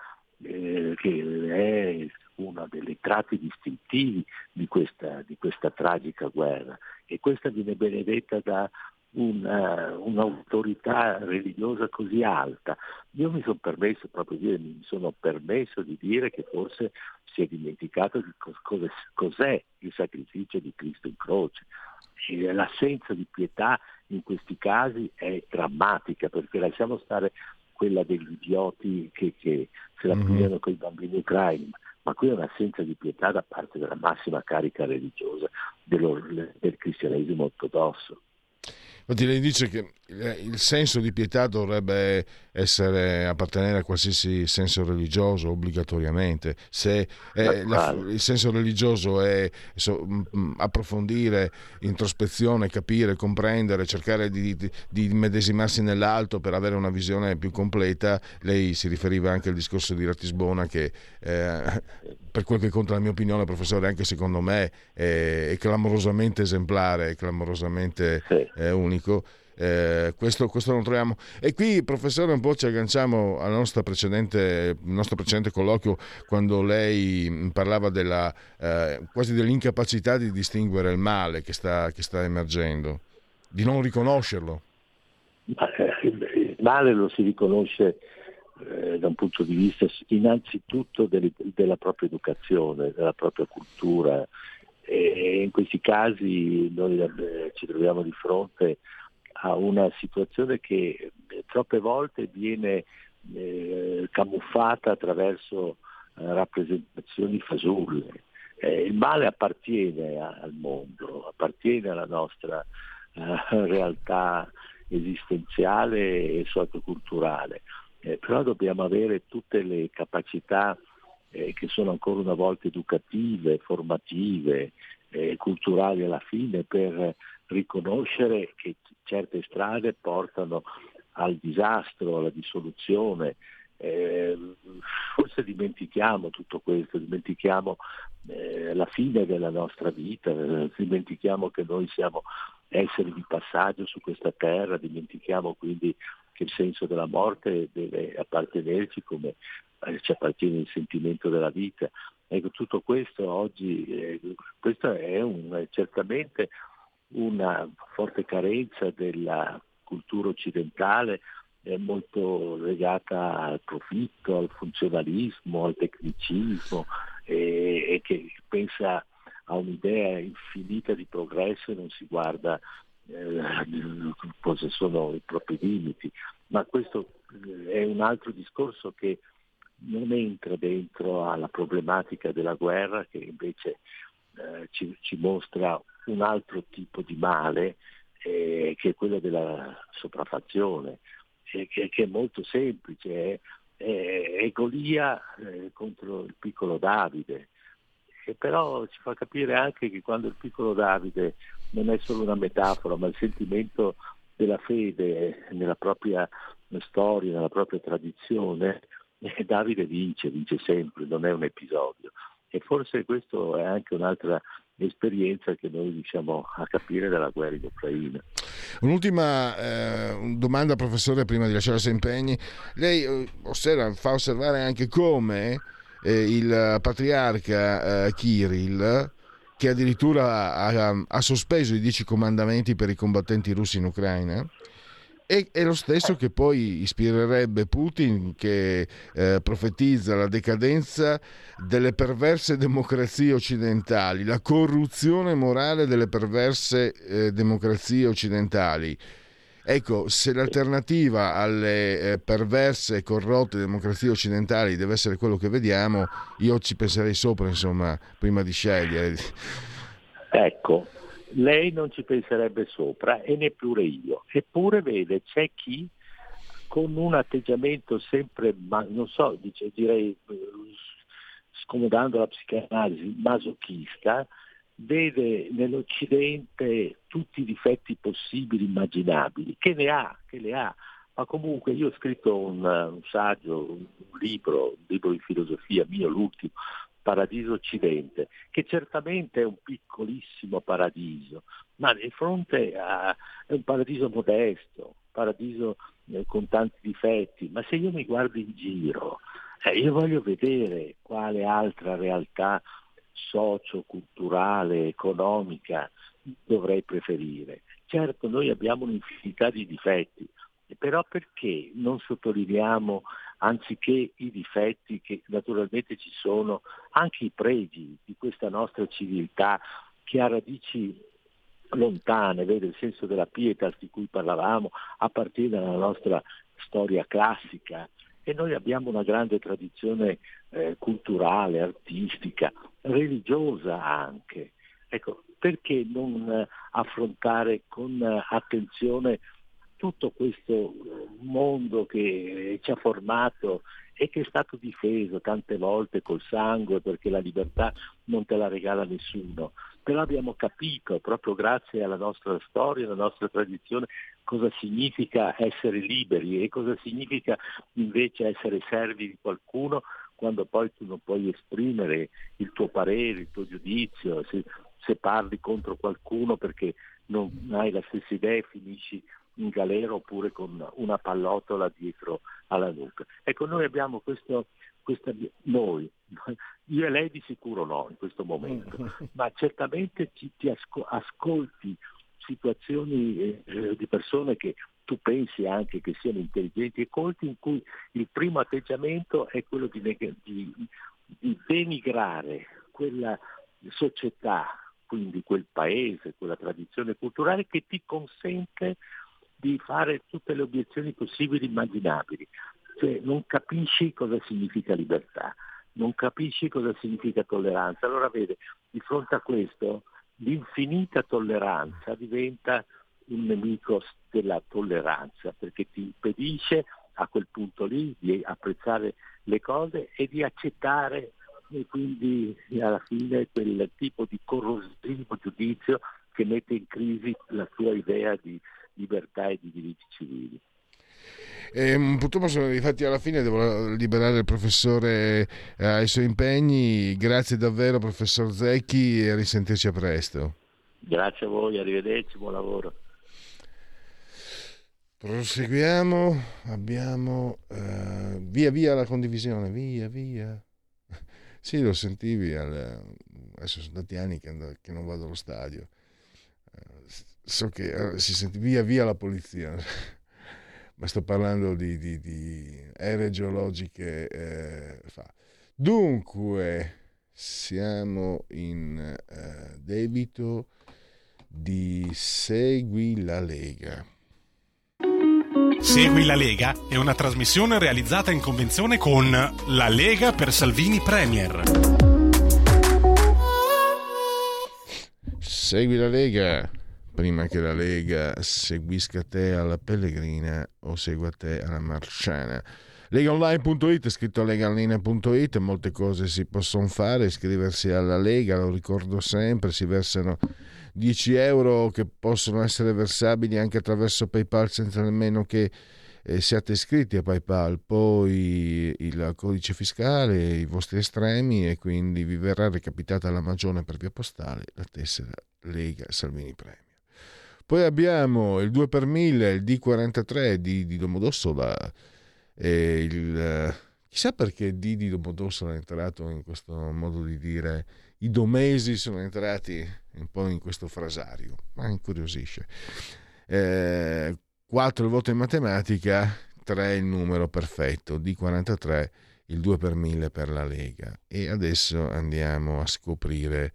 eh, che uno dei tratti distintivi di questa, di questa tragica guerra e questa viene benedetta da una, un'autorità religiosa così alta. Io mi sono permesso proprio di dire, mi sono permesso di dire che forse si è dimenticato di cos- cos'è il sacrificio di Cristo in croce. E l'assenza di pietà in questi casi è drammatica perché lasciamo stare quella degli idioti che, che se la pigliano mm-hmm. con i bambini ucraini, ma qui è un'assenza di pietà da parte della massima carica religiosa del cristianesimo ortodosso. Lei dice che eh, il senso di pietà dovrebbe essere appartenere a qualsiasi senso religioso obbligatoriamente. Se eh, la, il senso religioso è so, approfondire, introspezione, capire, comprendere, cercare di, di, di, medesimarsi nell'alto per avere una visione più completa, lei si riferiva anche al discorso di Ratisbona che eh, per quel che conta la mia opinione, professore, anche secondo me è, è clamorosamente esemplare, è clamorosamente sì. eh, unico. Eh, questo, questo, non troviamo. E qui, professore, un po' ci agganciamo al nostro precedente, nostro precedente colloquio quando lei parlava della, eh, quasi dell'incapacità di distinguere il male che sta, che sta emergendo, di non riconoscerlo. Eh, il male lo si riconosce eh, da un punto di vista innanzitutto del, della propria educazione, della propria cultura e in questi casi noi eh, ci troviamo di fronte a una situazione che eh, troppe volte viene eh, camuffata attraverso eh, rappresentazioni fasulle. Eh, il male appartiene a, al mondo, appartiene alla nostra realtà esistenziale e socioculturale eh, però dobbiamo avere tutte le capacità eh, che sono ancora una volta educative, formative, eh, culturali alla fine per riconoscere che certe strade portano al disastro, alla dissoluzione. Eh, forse dimentichiamo tutto questo, dimentichiamo eh, la fine della nostra vita, eh, dimentichiamo che noi siamo esseri di passaggio su questa terra, dimentichiamo quindi che il senso della morte deve appartenerci come eh, ci appartiene il sentimento della vita. Ecco, tutto questo oggi, eh, questa è un, certamente una forte carenza della cultura occidentale è molto legata al profitto, al funzionalismo, al tecnicismo e, e che pensa a un'idea infinita di progresso e non si guarda eh, cosa sono i propri limiti. Ma questo eh, è un altro discorso che non entra dentro alla problematica della guerra che invece eh, ci, ci, mostra un altro tipo di male eh, che è quello della sopraffazione, che, che, è molto semplice, è, è Golia eh, contro il piccolo Davide, e però ci fa capire anche che quando il piccolo Davide non è solo una metafora, ma il sentimento della fede nella propria storia, nella propria tradizione, eh, Davide vince, vince sempre, non è un episodio. E forse questa è anche un'altra esperienza che noi riusciamo a capire dalla guerra in Ucraina. Un'ultima eh, domanda, professore, prima di lasciare i impegni. Lei eh, osserva, fa osservare anche come eh, il patriarca eh, Kirill, che addirittura ha, ha, sospeso i dieci comandamenti per i combattenti russi in Ucraina, è, è lo stesso che poi ispirerebbe Putin che eh, profetizza la decadenza delle perverse democrazie occidentali, la corruzione morale delle perverse eh, democrazie occidentali. Ecco, se l'alternativa alle eh, perverse e corrotte democrazie occidentali deve essere quello che vediamo, io ci penserei sopra, insomma, prima di scegliere. Ecco, lei non ci penserebbe sopra e neppure io. Eppure vede, c'è chi con un atteggiamento sempre, non so, dice, direi scomodando la psicanalisi, masochista, vede nell'Occidente tutti i difetti possibili, immaginabili, che ne ha, che le ha. Ma comunque io ho scritto un, un saggio, un libro, un libro di filosofia mio, l'ultimo, paradiso occidente, che certamente è un piccolissimo paradiso, ma di fronte a è un paradiso modesto, un paradiso eh, con tanti difetti, ma se io mi guardo in giro, eh, io voglio vedere quale altra realtà socio-culturale, economica dovrei preferire. Certo, noi abbiamo un'infinità di difetti, però perché non sottolineiamo anziché i difetti che naturalmente ci sono, anche i pregi di questa nostra civiltà che ha radici lontane, vede il senso della pietas di cui parlavamo, appartiene alla nostra storia classica e noi abbiamo una grande tradizione eh, culturale, artistica, religiosa anche. Ecco, perché non eh, affrontare con eh, attenzione tutto questo mondo che ci ha formato e che è stato difeso tante volte col sangue perché la libertà non te la regala nessuno. Però abbiamo capito, proprio grazie alla nostra storia, alla nostra tradizione, cosa significa essere liberi e cosa significa invece essere servi di qualcuno quando poi tu non puoi esprimere il tuo parere, il tuo giudizio, se, se parli contro qualcuno perché non hai la stessa idea e finisci in galera oppure con una pallottola dietro alla nuca. Ecco, noi abbiamo questo, questa, noi, io e lei di sicuro no in questo momento, ma certamente ci, ti asco, ascolti situazioni eh, di persone che tu pensi anche che siano intelligenti e colti, in cui il primo atteggiamento è quello di, di, di denigrare quella società, quindi quel paese, quella tradizione culturale che ti consente di fare tutte le obiezioni possibili e immaginabili. Cioè non capisci cosa significa libertà, non capisci cosa significa tolleranza. Allora vede, di fronte a questo l'infinita tolleranza diventa un nemico della tolleranza perché ti impedisce a quel punto lì di apprezzare le cose e di accettare e quindi alla fine quel tipo di corrosivo giudizio che mette in crisi la tua idea di libertà e di diritti civili. Eh, purtroppo sono arrivati alla fine, devo liberare il professore eh, ai suoi impegni. Grazie davvero professor Zecchi e risentirci a presto. Grazie a voi, arrivederci, buon lavoro. Proseguiamo, abbiamo uh, via via la condivisione, via via. Sì, lo sentivi, al, adesso sono tanti anni che, che non vado allo stadio so che eh, si sente via via la polizia. ma sto parlando di, di, di ere geologiche. Eh, Dunque, siamo in eh, debito di Segui la Lega. Segui la Lega è una trasmissione realizzata in convenzione con La Lega per Salvini Premier. Segui la Lega prima che la Lega seguisca te alla Pellegrina o segua te alla Marciana. Legaonline.it, scritto legaonline.it, molte cose si possono fare, iscriversi alla Lega, lo ricordo sempre, si versano 10 euro che possono essere versabili anche attraverso PayPal senza nemmeno che eh, siate iscritti a PayPal, poi il codice fiscale, i vostri estremi e quindi vi verrà recapitata la magione per via postale la tessera Lega Salvini Premio. Poi abbiamo il 2 per 1000, il D43 di, di Domodossola, e il, chissà perché D di Domodossola è entrato in questo modo di dire, i domesi sono entrati un po' in questo frasario, ma incuriosisce. Eh, 4 il voto in matematica, 3 il numero perfetto, D43 il 2 per 1000 per la Lega. E adesso andiamo a scoprire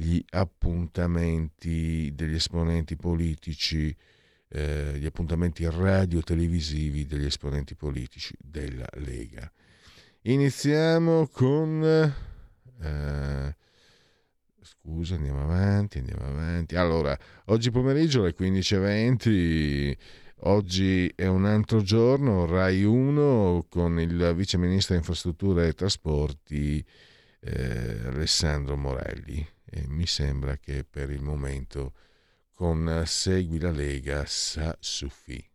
gli appuntamenti degli esponenti politici, eh, gli appuntamenti radio-televisivi degli esponenti politici della Lega. Iniziamo con... Eh, scusa, andiamo avanti, andiamo avanti. Allora, oggi pomeriggio alle 15.20, oggi è un altro giorno, Rai 1 con il vice ministro infrastrutture e trasporti eh, Alessandro Morelli e mi sembra che per il momento con Segui la Lega sa suffi.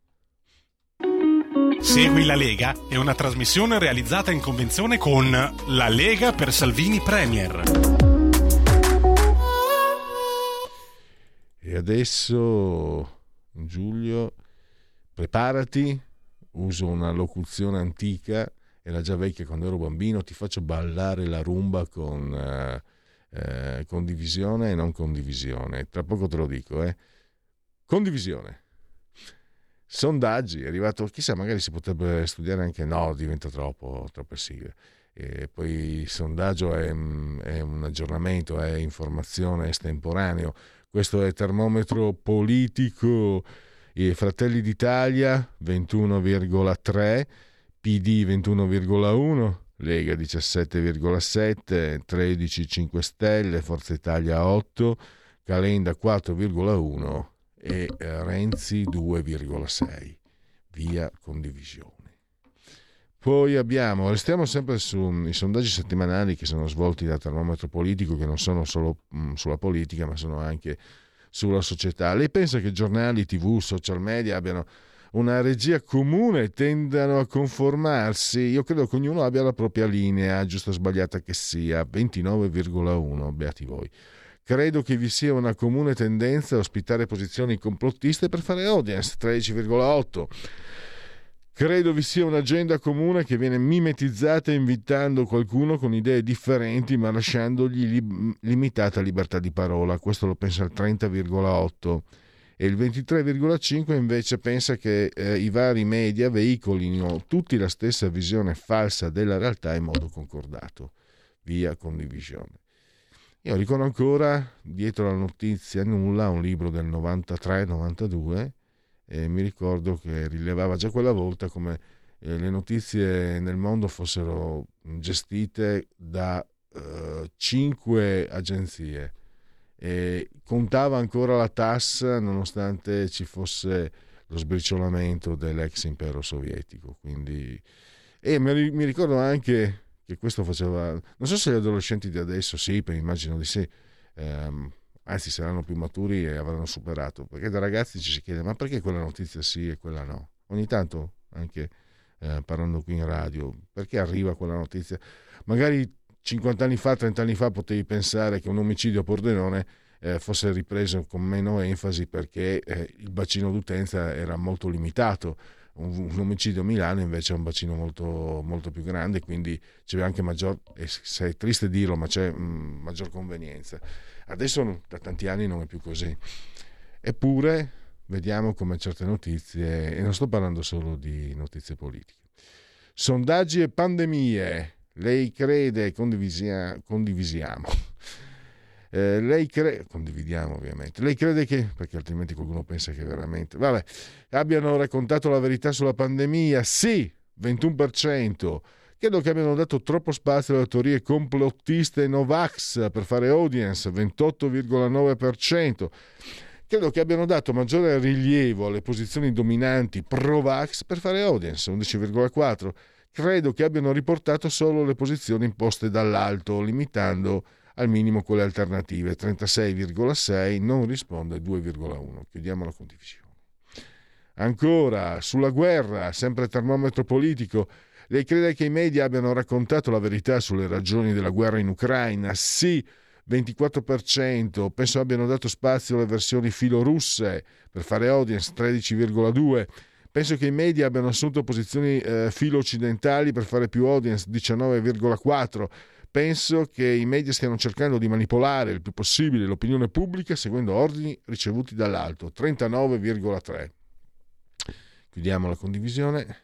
Segui la Lega è una trasmissione realizzata in convenzione con La Lega per Salvini Premier. E adesso Giulio, preparati, uso una locuzione antica, era già vecchia quando ero bambino, ti faccio ballare la rumba con... Uh, eh, condivisione e non condivisione. Tra poco te lo dico, eh. Condivisione. Sondaggi, è arrivato, chissà, magari si potrebbe studiare anche, no, diventa troppo, troppe sigle. E poi il sondaggio è, è un aggiornamento, è informazione estemporaneo. Questo è termometro politico. I Fratelli d'Italia 21,3, PD 21,1, Lega 17,7, 13 5 Stelle, Forza Italia 8, Calenda 4,1 e eh, Renzi 2,6. Via condivisione. Poi abbiamo, restiamo sempre sui sondaggi settimanali che sono svolti da termometro politico, che non sono solo mh, mm, sulla politica, ma sono anche sulla società. Lei pensa che giornali, tv, social media abbiano una regia comune tendano a conformarsi. Io credo che ognuno abbia la propria linea, giusta o sbagliata che sia, 29,1, beati voi. Credo che vi sia una comune tendenza a ospitare posizioni complottiste per fare audience, 13,8. Credo vi sia un'agenda comune che viene mimetizzata invitando qualcuno con idee differenti ma lasciandogli li- limitata libertà di parola. Questo lo pensa il 30,8 e il 23,5 invece pensa che eh, i vari media veicolino tutti la stessa visione falsa della realtà in modo concordato, via condivisione. Io ricordo ancora, dietro la notizia nulla, un libro del 93-92 e mi ricordo che rilevava già quella volta come eh, le notizie nel mondo fossero gestite da eh, cinque agenzie e contava ancora la tassa nonostante ci fosse lo sbriciolamento dell'ex impero sovietico. Quindi... E mi ricordo anche che questo faceva, non so se gli adolescenti di adesso sì, immagino di sì, ehm, anzi saranno più maturi e avranno superato, perché da ragazzi ci si chiede ma perché quella notizia sì e quella no? Ogni tanto anche eh, parlando qui in radio, perché arriva quella notizia? Magari 50 anni fa, 30 anni fa potevi pensare che un omicidio a Pordenone eh, fosse ripreso con meno enfasi perché eh, il bacino d'utenza era molto limitato. Un, un, omicidio a Milano invece è un bacino molto, molto più grande, quindi c'è anche maggior, e se è triste dirlo, ma c'è mh, mm, maggior convenienza. Adesso da tanti anni non è più così. Eppure vediamo come certe notizie, e non sto parlando solo di notizie politiche. Sondaggi e pandemie. Lei crede, condivisia, condivisiamo. Eh, lei crede, condividiamo ovviamente, lei crede che, perché altrimenti qualcuno pensa che veramente, vabbè, abbiano raccontato la verità sulla pandemia? Sì, 21%. Credo che abbiano dato troppo spazio alle teorie complottiste Novax per fare audience, 28,9%. Credo che abbiano dato maggiore rilievo alle posizioni dominanti pro-Vax per fare audience, 11,4%. Credo che abbiano riportato solo le posizioni imposte dall'alto, limitando al minimo quelle alternative, 36,6, non risponde 2,1. Chiudiamo la condivisione. Ancora, sulla guerra, sempre termometro politico, lei crede che i media abbiano raccontato la verità sulle ragioni della guerra in Ucraina? Sì, 24%. Penso abbiano dato spazio alle versioni filorusse per fare audience, 13,2%. Penso che i media abbiano assunto posizioni eh, filo occidentali per fare più audience, 19,4%. Penso che i media stiano cercando di manipolare il più possibile l'opinione pubblica seguendo ordini ricevuti dall'alto, 39,3%. Chiudiamo la condivisione.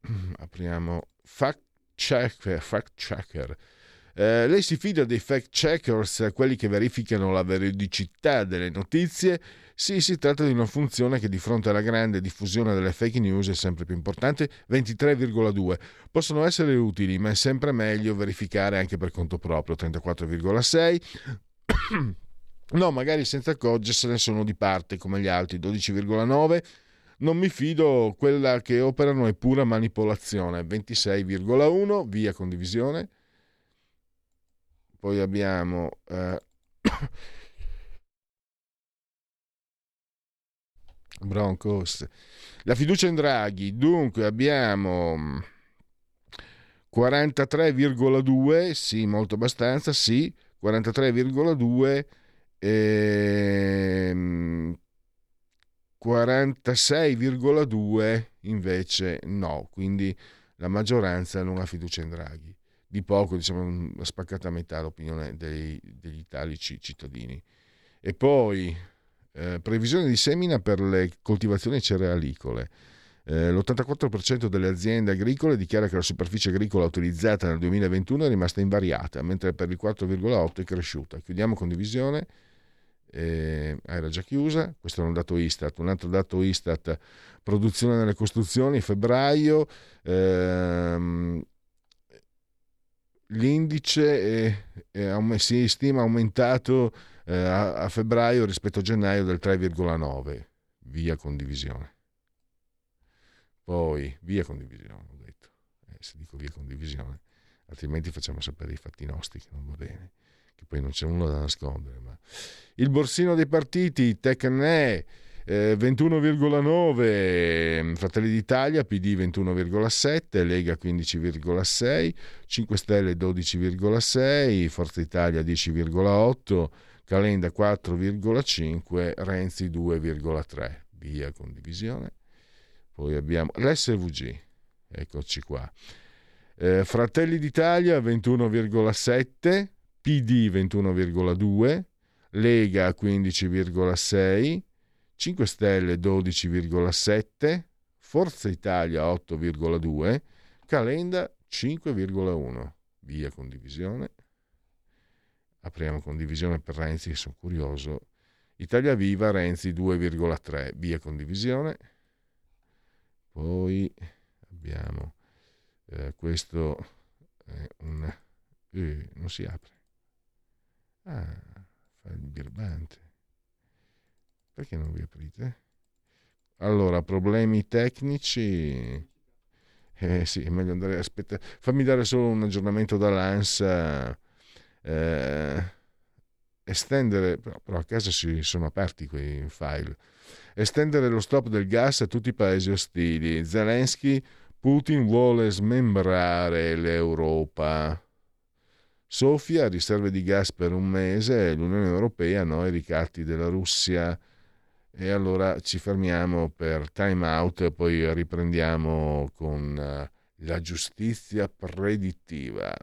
Apriamo fact checker. Fact checker. Eh, lei si fida dei fact checkers, quelli che verificano la veridicità delle notizie? Sì, si tratta di una funzione che di fronte alla grande diffusione delle fake news è sempre più importante, 23,2. Possono essere utili, ma è sempre meglio verificare anche per conto proprio, 34,6. no, magari senza accorgersene sono di parte come gli altri, 12,9 non mi fido, quella che operano è pura manipolazione, 26,1, via condivisione. Poi abbiamo... Eh, Broncos. La fiducia in Draghi, dunque abbiamo 43,2, sì, molto abbastanza, sì, 43,2, ehm, 46,2 invece no, quindi la maggioranza non ha fiducia in Draghi. Di poco, diciamo, spaccata a metà l'opinione dei, degli italici cittadini. E poi eh, previsione di semina per le coltivazioni cerealicole. Eh, l'84% delle aziende agricole dichiara che la superficie agricola utilizzata nel 2021 è rimasta invariata, mentre per il 4,8% è cresciuta. Chiudiamo condivisione eh, era già chiusa, questo è un dato Istat, un altro dato Istat, produzione nelle costruzioni, febbraio, ehm, l'indice è, è, si stima aumentato eh, a, a, febbraio rispetto a gennaio del 3,9, via condivisione. Poi, via condivisione, ho detto, eh, se dico via condivisione, altrimenti facciamo sapere i fatti nostri che non va bene che poi non c'è nulla da nascondere. Ma... Il borsino dei partiti, Tecne, eh, 21,9, Fratelli d'Italia, PD 21,7, Lega 15,6, 5 Stelle 12,6, Forza Italia 10,8, Calenda 4,5, Renzi 2,3. Via condivisione. Poi abbiamo l'SVG, eccoci qua. Eh, Fratelli d'Italia 21,7, PD 21,2, Lega 15,6, 5 Stelle 12,7, Forza Italia 8,2, Calenda 5,1. Via condivisione. Apriamo condivisione per Renzi, che sono curioso. Italia Viva, Renzi 2,3. Via condivisione. Poi abbiamo eh, questo, è un, eh, non si apre. Ah, fa il birbante. Perché non vi aprite? Allora, problemi tecnici. Eh sì, è meglio andare a aspettare. Fammi dare solo un aggiornamento dall'ANSA. Eh, estendere, però a casa si sono aperti quei file. Estendere lo stop del gas a tutti i paesi ostili. Zelensky, Putin vuole smembrare l'Europa. Sofia, riserve di gas per un mese, l'Unione Europea no, i ricatti della Russia e allora ci fermiamo per time out e poi riprendiamo con eh, la giustizia predittiva.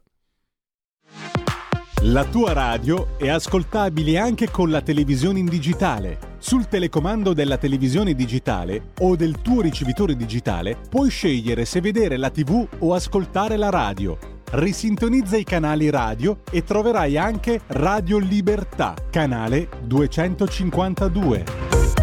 La tua radio è ascoltabile anche con la televisione in digitale. Sul telecomando della televisione digitale o del tuo ricevitore digitale puoi scegliere se vedere la TV o ascoltare la radio. Risintonizza i canali radio e troverai anche Radio Libertà, canale 252.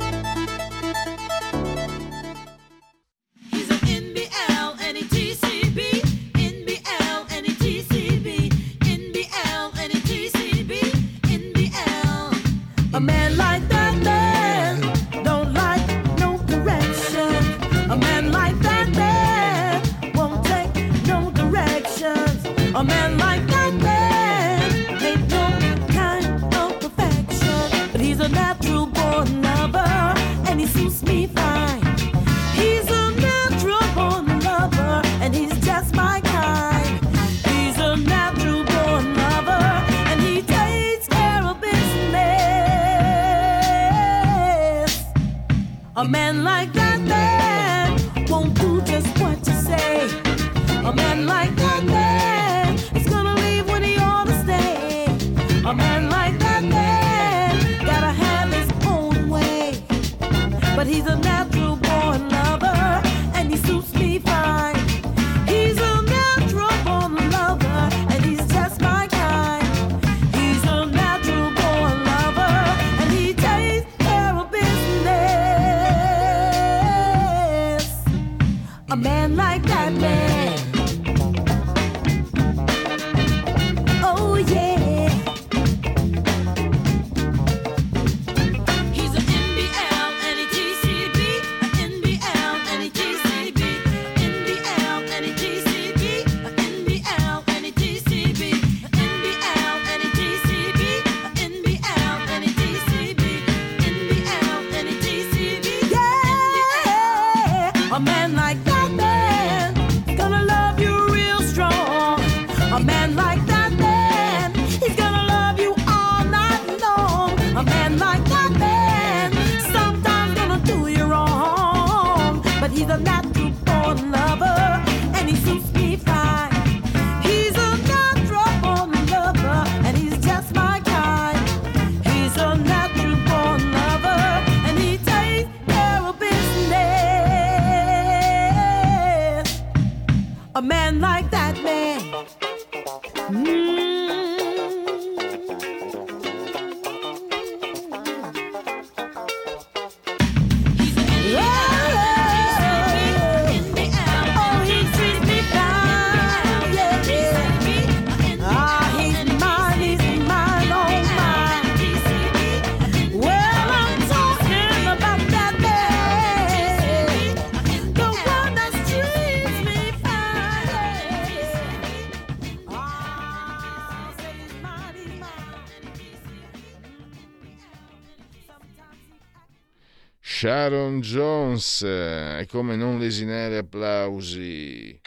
E come non lesinare applausi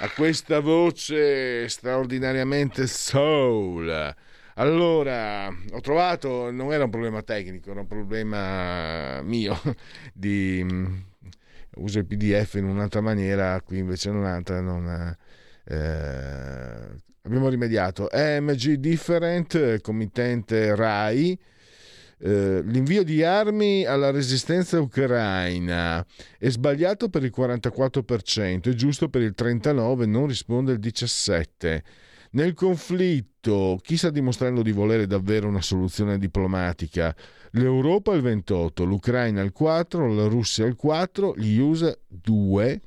a questa voce straordinariamente soul. Allora, ho trovato, non era un problema tecnico, era un problema mio di mm, uso il PDF in un'altra maniera, qui invece in un'altra non eh, abbiamo rimediato. MG Different, committente RAI eh, l'invio di armi alla resistenza ucraina è sbagliato per il 44%, è giusto per il 39%, non risponde il 17%. Nel conflitto, chi sta dimostrando di volere davvero una soluzione diplomatica? L'Europa il 28%, l'Ucraina il 4%, la Russia il 4%, gli USA 2%,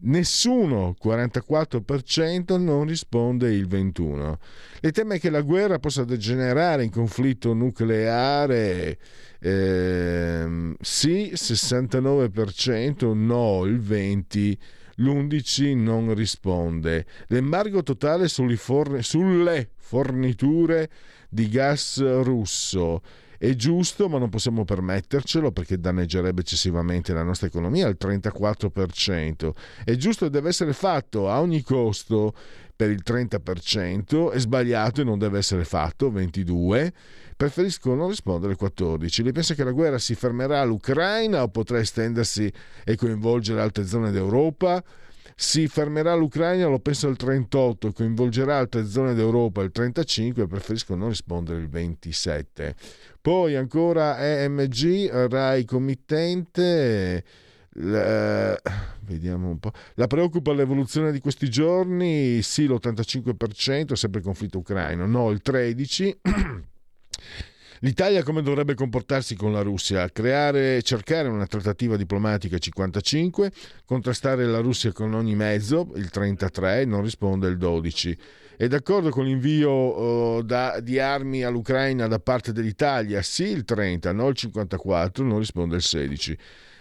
Nessuno, 44%, non risponde il 21%. Le teme che la guerra possa degenerare in conflitto nucleare, ehm, sì, 69%, no, il 20%. L'11 non risponde. L'embargo totale sulle, forn- sulle forniture di gas russo è giusto, ma non possiamo permettercelo perché danneggerebbe eccessivamente la nostra economia al 34%. È giusto e deve essere fatto a ogni costo per il 30%, è sbagliato e non deve essere fatto 22%. Preferisco non rispondere 14. Lei pensa che la guerra si fermerà all'Ucraina o potrà estendersi e coinvolgere altre zone d'Europa? Si fermerà l'Ucraina, lo penso il 38, coinvolgerà altre zone d'Europa il 35, preferisco non rispondere il 27. Poi ancora EMG, Rai committente. La, vediamo un po'. La preoccupa l'evoluzione di questi giorni? Sì, l'85%, sempre conflitto ucraino, no, il 13%. L'Italia come dovrebbe comportarsi con la Russia? Creare, cercare una trattativa diplomatica 55, contrastare la Russia con ogni mezzo, il 33, non risponde il 12. È d'accordo con l'invio uh, da, di armi all'Ucraina da parte dell'Italia? Sì, il 30, no il 54, non risponde il 16.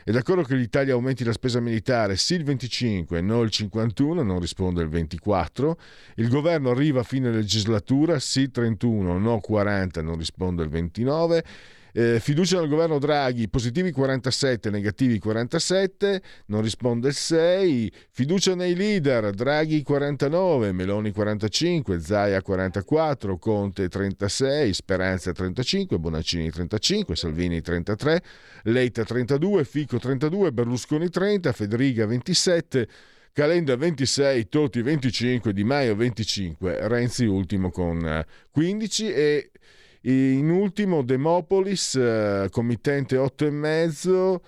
È d'accordo che l'Italia aumenti la spesa militare? Sì il 25, no il 51, non risponde il 24. Il governo arriva a fine legislatura? Sì il 31, no 40, non risponde il 29. Eh, fiducia nel governo Draghi, positivi 47, negativi 47, non risponde il 6. Fiducia nei leader, Draghi 49, Meloni 45, Zaia 44, Conte 36, Speranza 35, Bonaccini 35, Salvini 33, Leita 32, Fico 32, Berlusconi 30, Federica 27. Calenda 26, Toti 25, Di Maio 25, Renzi ultimo con 15 e in ultimo Demopolis, eh, committente 8,5.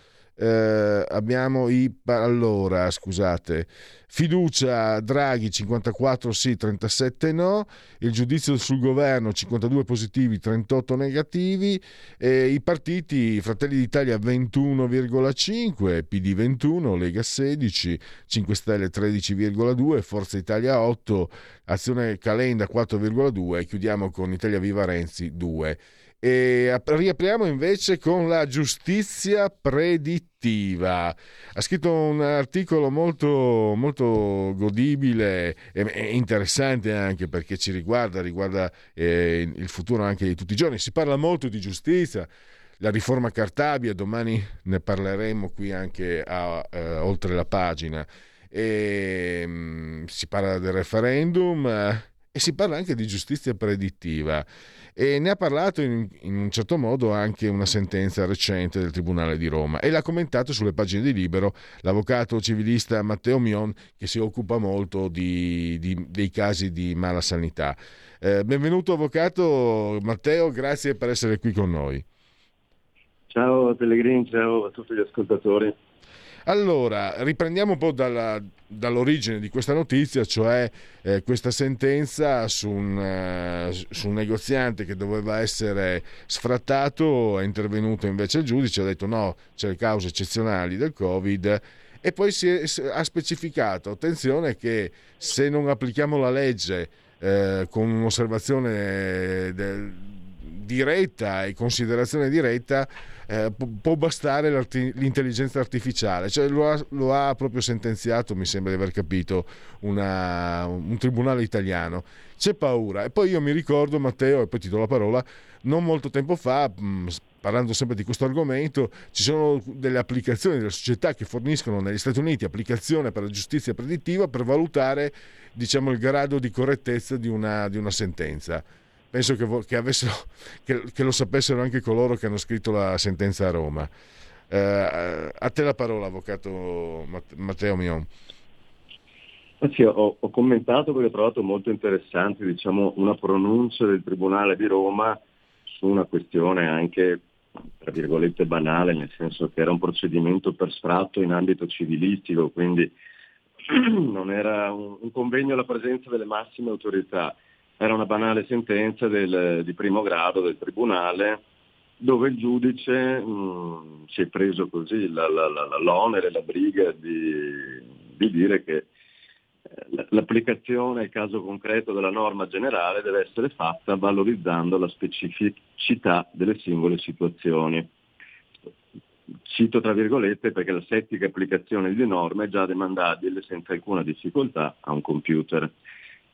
Eh, abbiamo i allora scusate. Fiducia Draghi 54 sì 37 no. Il giudizio sul governo 52 positivi 38 negativi. E i partiti Fratelli d'Italia 21,5 PD 21 Lega 16 5 Stelle 13,2 Forza Italia 8 Azione Calenda 4,2 e chiudiamo con Italia Viva Renzi 2 e riapriamo invece con la giustizia predittiva. Ha scritto un articolo molto, molto godibile e interessante anche perché ci riguarda, riguarda eh, il futuro anche di tutti i giorni. Si parla molto di giustizia, la riforma Cartabia, domani ne parleremo qui anche a, eh, oltre la pagina. E, mh, si parla del referendum eh, e si parla anche di giustizia predittiva e ne ha parlato in, in, un certo modo anche una sentenza recente del Tribunale di Roma e l'ha commentato sulle pagine di Libero l'avvocato civilista Matteo Mion che si occupa molto di, di, dei casi di mala sanità. Eh, benvenuto avvocato Matteo, grazie per essere qui con noi. Ciao Pellegrini, ciao a tutti gli ascoltatori. Allora, riprendiamo un po' dalla, dall'origine di questa notizia, cioè eh, questa sentenza su un, uh, su un, negoziante che doveva essere sfrattato, è intervenuto invece il giudice, ha detto no, c'è le cause eccezionali del Covid e poi è, ha specificato, attenzione che se non applichiamo la legge eh, con un'osservazione del, diretta e considerazione diretta, eh, può bastare l'intelligenza artificiale, cioè lo ha, lo ha, proprio sentenziato, mi sembra di aver capito, una, un tribunale italiano. C'è paura. E poi io mi ricordo, Matteo, e poi ti do la parola, non molto tempo fa, mh, parlando sempre di questo argomento, ci sono delle applicazioni delle società che forniscono negli Stati Uniti applicazione per la giustizia predittiva per valutare diciamo, il grado di correttezza di una, di una sentenza penso che, che, avessero, che, che, lo sapessero anche coloro che hanno scritto la sentenza a Roma. Eh, a te la parola, avvocato Matteo Mion. Sì, ho, ho, commentato perché ho trovato molto interessante diciamo, una pronuncia del Tribunale di Roma su una questione anche, tra virgolette, banale, nel senso che era un procedimento per sfratto in ambito civilistico, quindi non era un, un convegno alla presenza delle massime autorità era una banale sentenza del, di primo grado del Tribunale dove il giudice mh, si è preso così la, la, la, l'onere, la briga di, di dire che eh, l'applicazione al caso concreto della norma generale deve essere fatta valorizzando la specificità delle singole situazioni. Cito tra virgolette perché la settica applicazione di norme è già demandabile senza alcuna difficoltà a un computer.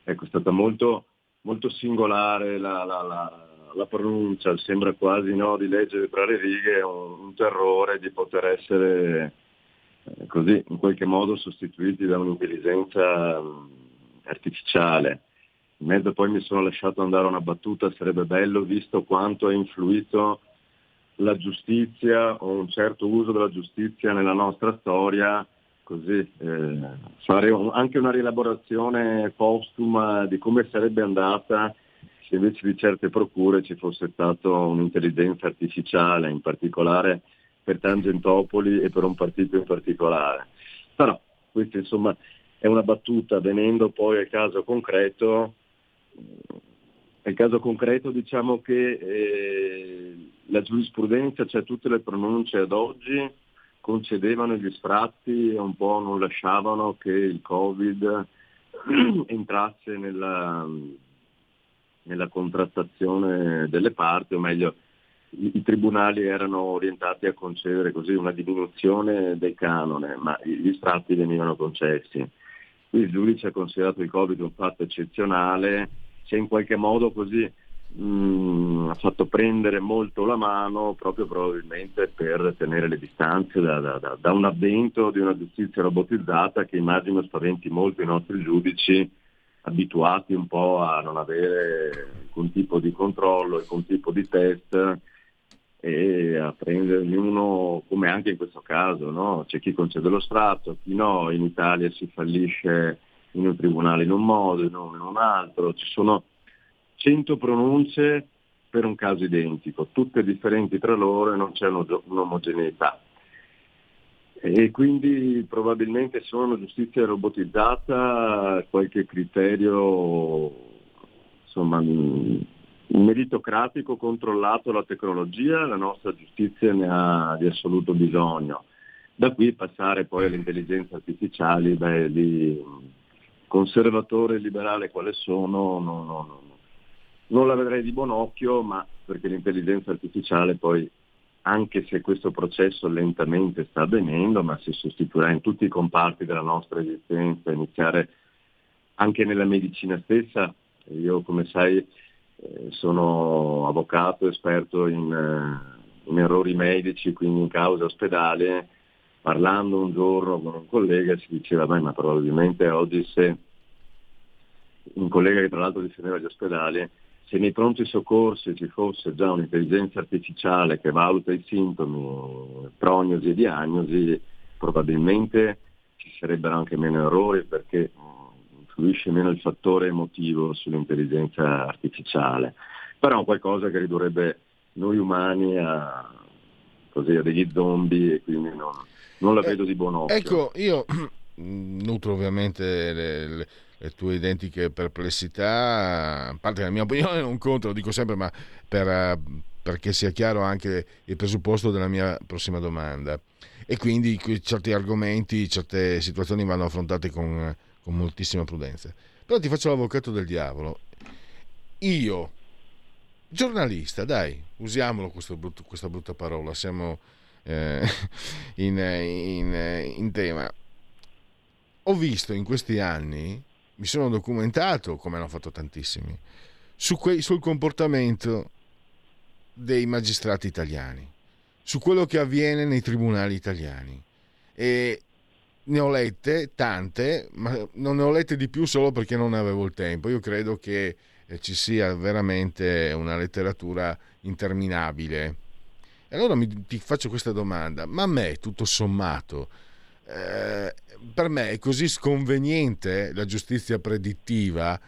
Ecco, è stata molto, molto singolare la, la- la- la pronuncia, sembra quasi no, di leggere tra le righe un, un terrore di poter essere eh, così in qualche modo sostituiti da un'intelligenza mh, artificiale. In mezzo poi mi sono lasciato andare una battuta, sarebbe bello visto quanto ha influito la giustizia o un certo uso della giustizia nella nostra storia, così eh, fare un- anche una rielaborazione postuma di come sarebbe andata se invece di certe procure ci fosse stata un'intelligenza artificiale, in particolare per Tangentopoli e per un partito in particolare. Però questa insomma è una battuta, venendo poi al caso concreto, nel caso concreto diciamo che eh, la giurisprudenza, cioè tutte le pronunce ad oggi, concedevano gli sfratti e un po' non lasciavano che il Covid entrasse nella, nella contrattazione delle parti, o meglio i, i tribunali erano orientati a concedere così una diminuzione del canone, ma gli sfratti venivano concessi. Qui il giudice ha considerato il Covid un fatto eccezionale, si è in qualche modo così mh, ha fatto prendere molto la mano proprio probabilmente per tenere le distanze da, da- da- un avvento di una giustizia robotizzata che immagino spaventi molto i nostri giudici abituati un po' a non avere alcun tipo di controllo, alcun tipo di test e a prendere ognuno, come anche in questo caso, no? c'è chi concede lo sfratto, chi no, in Italia si fallisce in un tribunale in un modo, in un altro, ci sono 100 pronunce per un caso identico, tutte differenti tra loro e non c'è uno- un'omogeneità. E quindi probabilmente una giustizia robotizzata qualche criterio insomma, meritocratico controllato la tecnologia, la nostra giustizia ne ha di assoluto bisogno. Da qui passare poi alle intelligenze artificiali, beh, lì, conservatore e liberale quale sono, no, no, no, no. Non la vedrei di buon occhio, ma perché l'intelligenza artificiale poi anche se questo processo lentamente sta avvenendo, ma si sostituirà in tutti i comparti della nostra esistenza, iniziare anche nella medicina stessa. Io, come sai, eh, sono avvocato, esperto in, eh, in errori medici, quindi in cause ospedali. Parlando un giorno con un collega si diceva, "Beh, ma probabilmente oggi se un collega che tra l'altro difendeva gli ospedali, se nei pronti soccorsi ci fosse già un'intelligenza artificiale che valuta i sintomi, prognosi e diagnosi, probabilmente ci sarebbero anche meno errori perché mh, influisce meno il fattore emotivo sull'intelligenza artificiale. Però è qualcosa che ridurrebbe noi umani a, così, a degli zombie e quindi non, non la vedo di buon occhio. Ecco, io nutro ovviamente le, le- le tue identiche perplessità, a parte la mia opinione non conto, lo dico sempre, ma per, eh, perché sia chiaro anche il presupposto della mia prossima domanda. E quindi certi argomenti, certe situazioni vanno affrontate con, con moltissima prudenza. Però ti faccio l'avvocato del diavolo. Io, giornalista, dai, usiamolo brutto- questa brutta parola, siamo eh, in, in- in tema. Ho visto in questi anni, mi sono documentato, come hanno fatto tantissimi, su quei- sul comportamento dei magistrati italiani, su quello che avviene nei tribunali italiani. E ne ho lette tante, ma non ne ho lette di più solo perché non avevo il tempo. Io credo che eh, ci sia veramente una letteratura interminabile. E allora mi- ti faccio questa domanda, ma a me, tutto sommato, eh, per me è così sconveniente la giustizia predittiva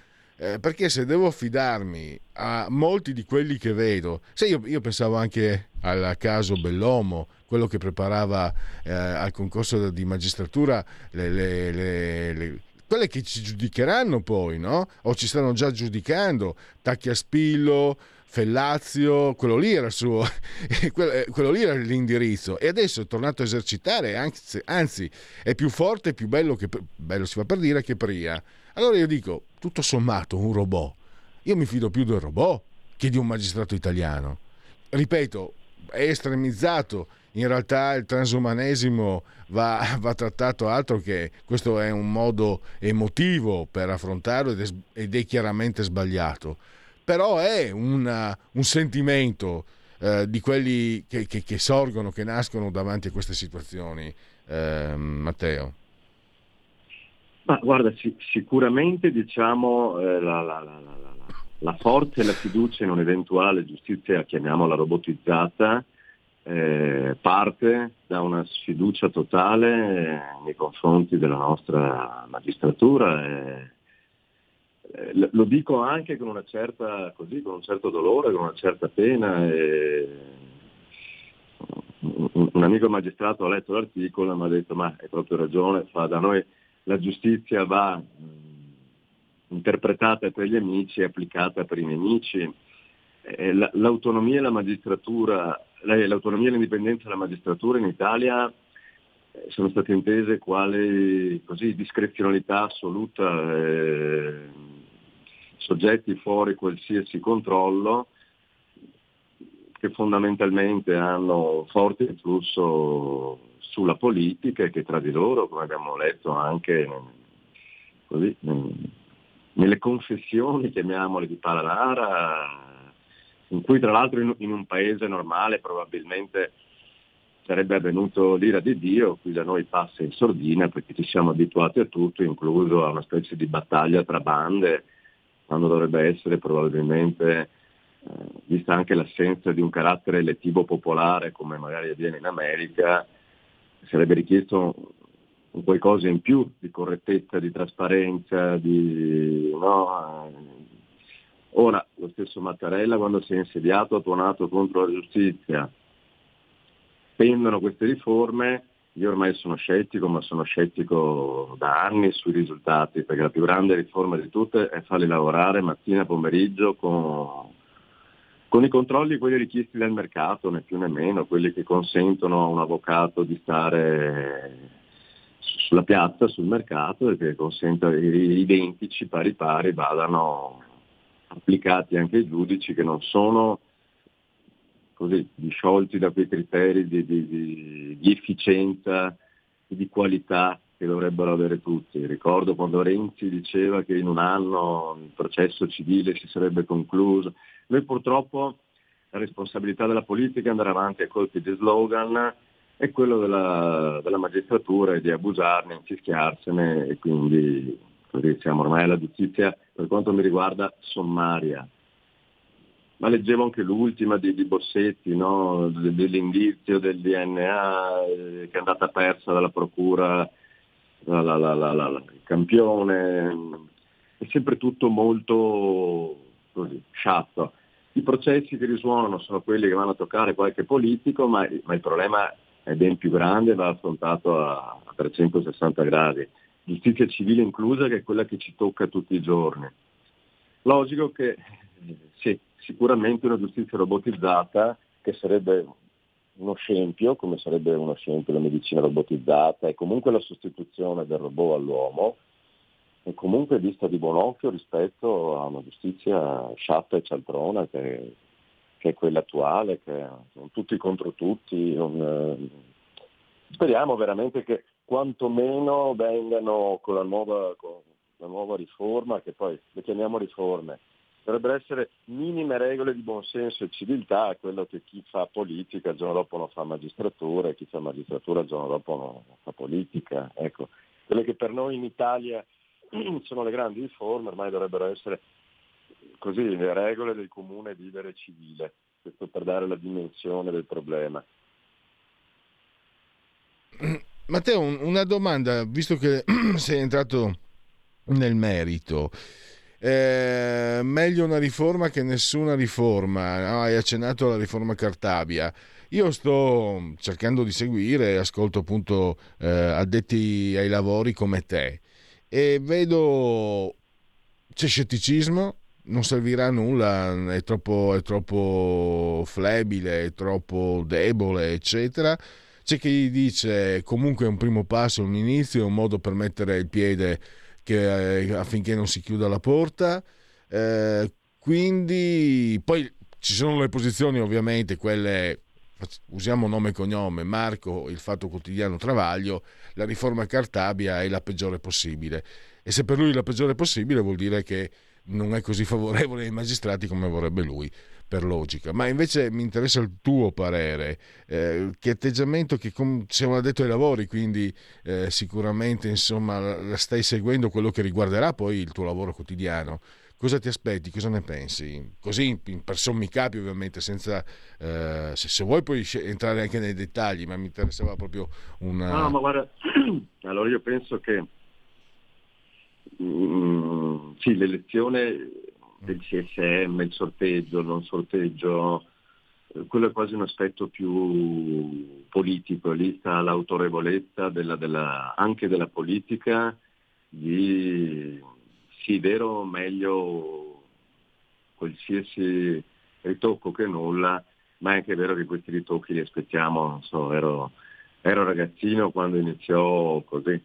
eh, perché se devo affidarmi a molti di quelli che vedo, se io, io pensavo anche al caso Bellomo, quello che preparava eh, al concorso di magistratura le- le- le- le- quelle che ci giudicheranno poi, no? O ci stanno già giudicando, Tacchiaspillo, Fellazio, quello lì era il suo, quello, eh, quello lì era l'indirizzo e adesso è tornato a esercitare, anzi, anzi è più forte e più bello che bello si fa per dire che prima. Allora io dico, tutto sommato un robot, io mi fido più del robot che di un magistrato italiano. Ripeto, è estremizzato, in realtà il transumanesimo va, va trattato altro che questo è un modo emotivo per affrontarlo ed è, ed è chiaramente sbagliato però è una- un sentimento eh, di quelli che, che- che sorgono, che nascono davanti a queste situazioni, ehm, Matteo. Ma guarda, si- sicuramente diciamo eh, la, la- la- la- forza e la fiducia in un'eventuale giustizia, chiamiamola robotizzata, eh, parte da una sfiducia totale eh, nei confronti della nostra magistratura. Eh. Lo- dico anche con una certa, così, con un certo dolore, con una certa pena. e- un, amico magistrato ha letto l'articolo e mi ha detto ma hai proprio ragione, fa, da noi la giustizia va mh, interpretata per gli amici e applicata per i nemici. La- l'autonomia e la l'autonomia e l'indipendenza della magistratura in Italia eh, sono state intese così, discrezionalità assoluta, eh, soggetti fuori qualsiasi controllo che fondamentalmente hanno forte influsso sulla politica e che tra di loro, come abbiamo letto anche così, nelle confessioni, chiamiamole, di Palanara, in cui tra l'altro in un paese normale probabilmente sarebbe avvenuto l'ira di Dio, qui da noi passa in sordina perché ci siamo abituati a tutto, incluso a una specie di battaglia tra bande, quando dovrebbe essere probabilmente, eh, vista anche l'assenza di un carattere elettivo popolare come magari avviene in America, sarebbe richiesto un qualcosa in più di correttezza, di trasparenza, di... no, eh, Ora, lo stesso Mattarella quando si è insediato ha tuonato contro la giustizia, pendono queste riforme, io ormai sono scettico, ma sono scettico da anni sui risultati, perché la più grande riforma di tutte è farli lavorare mattina e pomeriggio con, con i controlli quelli richiesti dal mercato, né più né meno, quelli che consentono a un avvocato di stare sulla piazza, sul mercato, e che consentono che identici pari pari vadano applicati anche ai giudici che non sono così disciolti da quei criteri di, di- di- efficienza e di qualità che dovrebbero avere tutti. Ricordo quando Renzi diceva che in un anno il processo civile si sarebbe concluso. Noi purtroppo la responsabilità della politica è andare avanti a colpi di slogan e quello della, della magistratura è di abusarne, infischiarsene e quindi così siamo ormai alla giustizia per quanto mi riguarda sommaria. Ma leggevo anche l'ultima di, di Bossetti, no? De- dell'indizio del DNA eh, che è andata persa dalla procura, la- la- la- il campione, è sempre tutto molto così, sciatto. I processi che risuonano sono quelli che vanno a toccare qualche politico, ma, ma il problema è ben più grande e va affrontato a, a 360 gradi. Giustizia civile inclusa, che è quella che ci tocca tutti i giorni. Logico che sì, sicuramente una giustizia robotizzata, che sarebbe uno scempio, come sarebbe uno scempio la medicina robotizzata, e comunque la sostituzione del robot all'uomo, è comunque vista di buon occhio rispetto a una giustizia sciatta e cialtrona che, che è quella attuale, che sono tutti contro tutti. non, eh, speriamo veramente che quantomeno vengano con la nuova, con la nuova riforma, che poi le chiamiamo riforme, dovrebbero essere minime regole di buonsenso e civiltà, quello che chi fa politica il giorno dopo non fa magistratura e chi fa magistratura il giorno dopo non fa politica. Ecco, quelle che per noi in Italia sono le grandi riforme, ormai dovrebbero essere così le regole del comune vivere civile, questo per dare la dimensione del problema. Matteo, un- una domanda, visto che sei entrato nel merito. Eh, meglio una riforma che nessuna riforma. no? Hai accennato alla riforma Cartabia. Io sto cercando di seguire, ascolto appunto eh, addetti ai lavori come te e vedo c'è scetticismo, non servirà a nulla, è troppo, è troppo flebile, è troppo debole, eccetera. C'è chi dice comunque è un primo passo, un inizio, un modo per mettere il piede che, eh, affinché non si chiuda la porta. Eh, quindi poi ci sono le posizioni ovviamente, quelle usiamo nome e cognome, Marco, il Fatto Quotidiano Travaglio, la riforma Cartabia è la peggiore possibile. E se per lui è la peggiore possibile vuol dire che non è così favorevole ai magistrati come vorrebbe lui, per logica. Ma invece mi interessa il tuo parere. Eh, che atteggiamento che com- un addetto ai lavori, quindi eh, sicuramente insomma, stai seguendo quello che riguarderà poi il tuo lavoro quotidiano. Cosa ti aspetti? Cosa ne pensi? Così per sommi capi ovviamente, senza, eh, se, se vuoi puoi entrare anche nei dettagli, ma mi interessava proprio una... No, ma guarda, allora io penso che mm, sì, l'elezione del CSM, il sorteggio, non sorteggio, eh, quello è quasi un aspetto più politico, lì sta l'autorevolezza della- della- anche della politica di sì, vero, meglio qualsiasi ritocco che nulla, ma è anche vero che questi ritocchi li aspettiamo, non so, ero, ero ragazzino quando iniziò così.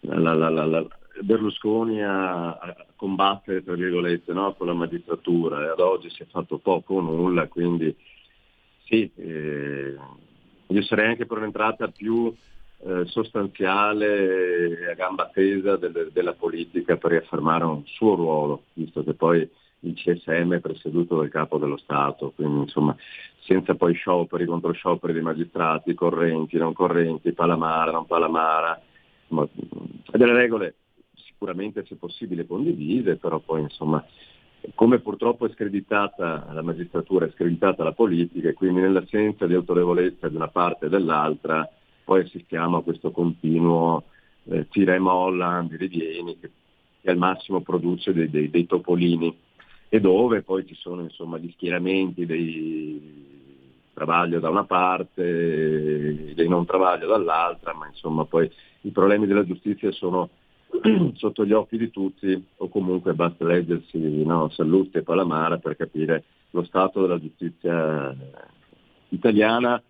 La- la- la- Berlusconi a, a combattere, tra virgolette, no, con la magistratura. E ad oggi si è fatto poco o nulla, quindi sì, eh, io sarei anche per un'entrata più eh, sostanziale e a gamba tesa del- della politica per riaffermare un suo ruolo, visto che poi il CSM è presieduto dal capo dello Stato, quindi insomma senza poi scioperi, contro scioperi dei magistrati, correnti, non correnti, palamara, non palamara, insomma, delle regole sicuramente se possibile condivise, però poi insomma come purtroppo è screditata la magistratura, è screditata la politica e quindi nell'assenza di autorevolezza di una parte e dell'altra poi assistiamo a questo continuo eh, tira e molla di rivieni che, che al massimo produce dei, dei- dei topolini e dove poi ci sono insomma gli schieramenti dei travaglio da una parte, dei non travaglio dall'altra, ma insomma poi i problemi della giustizia sono sotto gli occhi di tutti o comunque basta leggersi no, Sallusti e Palamara per capire lo stato della giustizia italiana,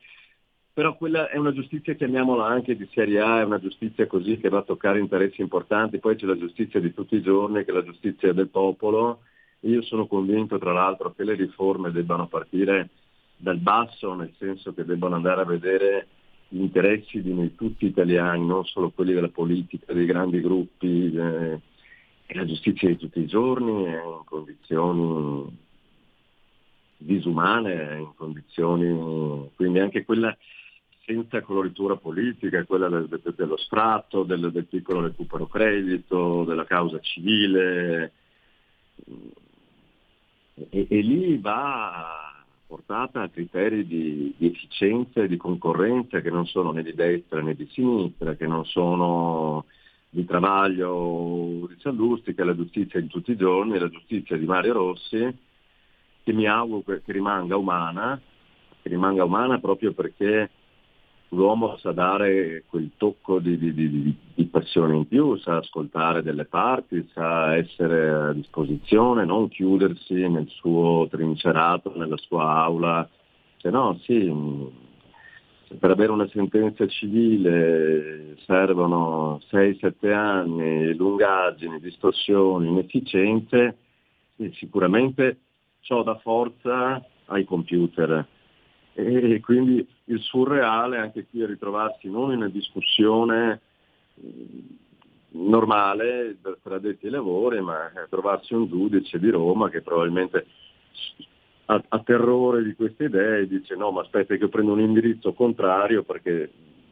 però quella è una giustizia, chiamiamola anche di serie A, è una giustizia così che va a toccare interessi importanti, poi c'è la giustizia di tutti i giorni che è la giustizia del popolo. Io sono convinto tra l'altro che le riforme debbano partire dal basso, nel senso che debbano andare a vedere gli interessi di noi tutti italiani, non solo quelli della politica, dei grandi gruppi, eh, la giustizia di tutti i giorni è in condizioni disumane, in condizioni, quindi anche quella senza coloritura politica, quella del- del- dello sfratto, del, del piccolo recupero credito, della causa civile, e, e lì va portata a criteri di, di efficienza e di concorrenza che non sono né di destra né di sinistra, che non sono di Travaglio di Sallusti, che è la giustizia di tutti i giorni, la giustizia di Mario Rossi, che mi auguro che rimanga umana, che rimanga umana proprio perché l'uomo sa dare quel tocco di, di- di- di- passione in più, sa ascoltare delle parti, sa essere a disposizione, non chiudersi nel suo trincerato, nella sua aula. Se no, sì, per avere una sentenza civile servono 6-7 anni, lungaggini, distorsioni, inefficienze, sì, sicuramente ciò dà forza ai computer e quindi il surreale anche qui è ritrovarsi non in una discussione mh, normale tra addetti ai lavori, ma trovarsi un giudice di Roma che probabilmente ha, ha terrore di queste idee e dice no ma aspetta che io prendo un indirizzo contrario perché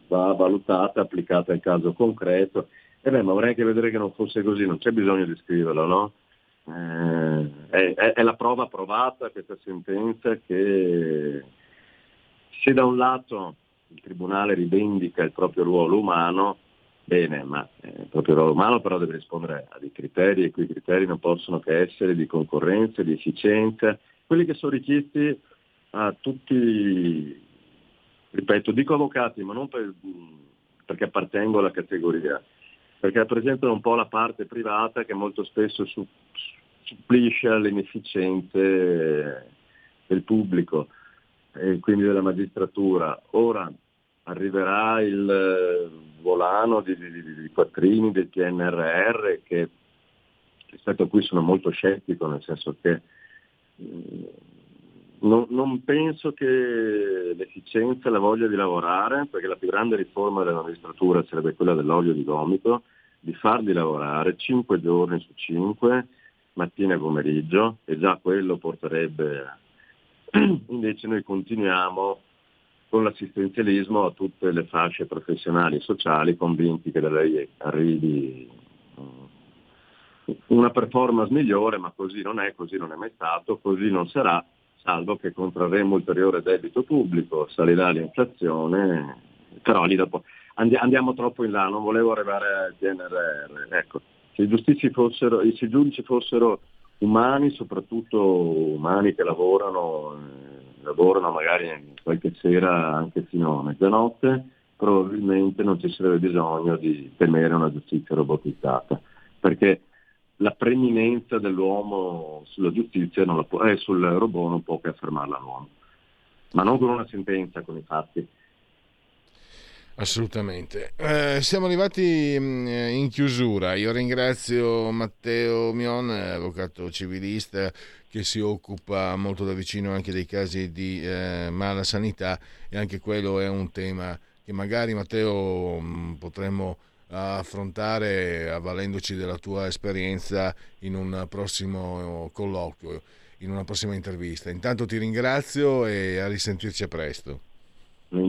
va valutata, applicata al caso concreto. E beh, ma vorrei anche vedere che non fosse così, non c'è bisogno di scriverlo, no? Eh, è- è la prova provata questa sentenza che se da un lato il Tribunale rivendica il proprio ruolo umano, bene, ma eh, il proprio ruolo umano però deve rispondere a dei criteri e quei criteri non possono che essere di concorrenza, di efficienza, quelli che sono richiesti a tutti, ripeto, dico avvocati, ma non per- perché appartengo alla categoria, perché rappresentano un po' la parte privata che molto spesso su- supplisce alle inefficienze del pubblico e quindi della magistratura. Ora arriverà il eh, volano di, di, di- di quattrini del PNRR che rispetto a cui sono molto scettico, nel senso che mh, non, non penso che l'efficienza e la voglia di lavorare, perché la più grande riforma della magistratura sarebbe quella dell'olio di gomito, di farli lavorare 5 giorni su 5, mattina e pomeriggio, e già quello porterebbe... Invece noi continuiamo con l'assistenzialismo a tutte le fasce professionali e sociali, convinti che da lei arrivi mm, una performance migliore, ma così non è, così non è mai stato, così non sarà, salvo che contrarremo ulteriore debito pubblico, salirà l'inflazione, però lì dopo andi- andiamo troppo in là, non volevo arrivare al PNRR. Ecco, se i, fossero, se i giudici fossero umani, soprattutto umani che lavorano, eh, lavorano magari qualche sera anche fino a mezzanotte, probabilmente non ci sarebbe bisogno di temere una giustizia robotizzata, perché la preminenza dell'uomo sulla giustizia può, eh, sul robot non può che affermarla l'uomo, ma non con una sentenza, con i fatti. Assolutamente. Eh, siamo arrivati mh, in chiusura. Io ringrazio Matteo Mion, eh, avvocato civilista che si occupa molto da vicino anche dei casi di eh, mala sanità e anche quello è un tema che magari Matteo mh, potremmo affrontare avvalendoci della tua esperienza in un prossimo colloquio, in una prossima intervista. Intanto ti ringrazio e a risentirci a presto.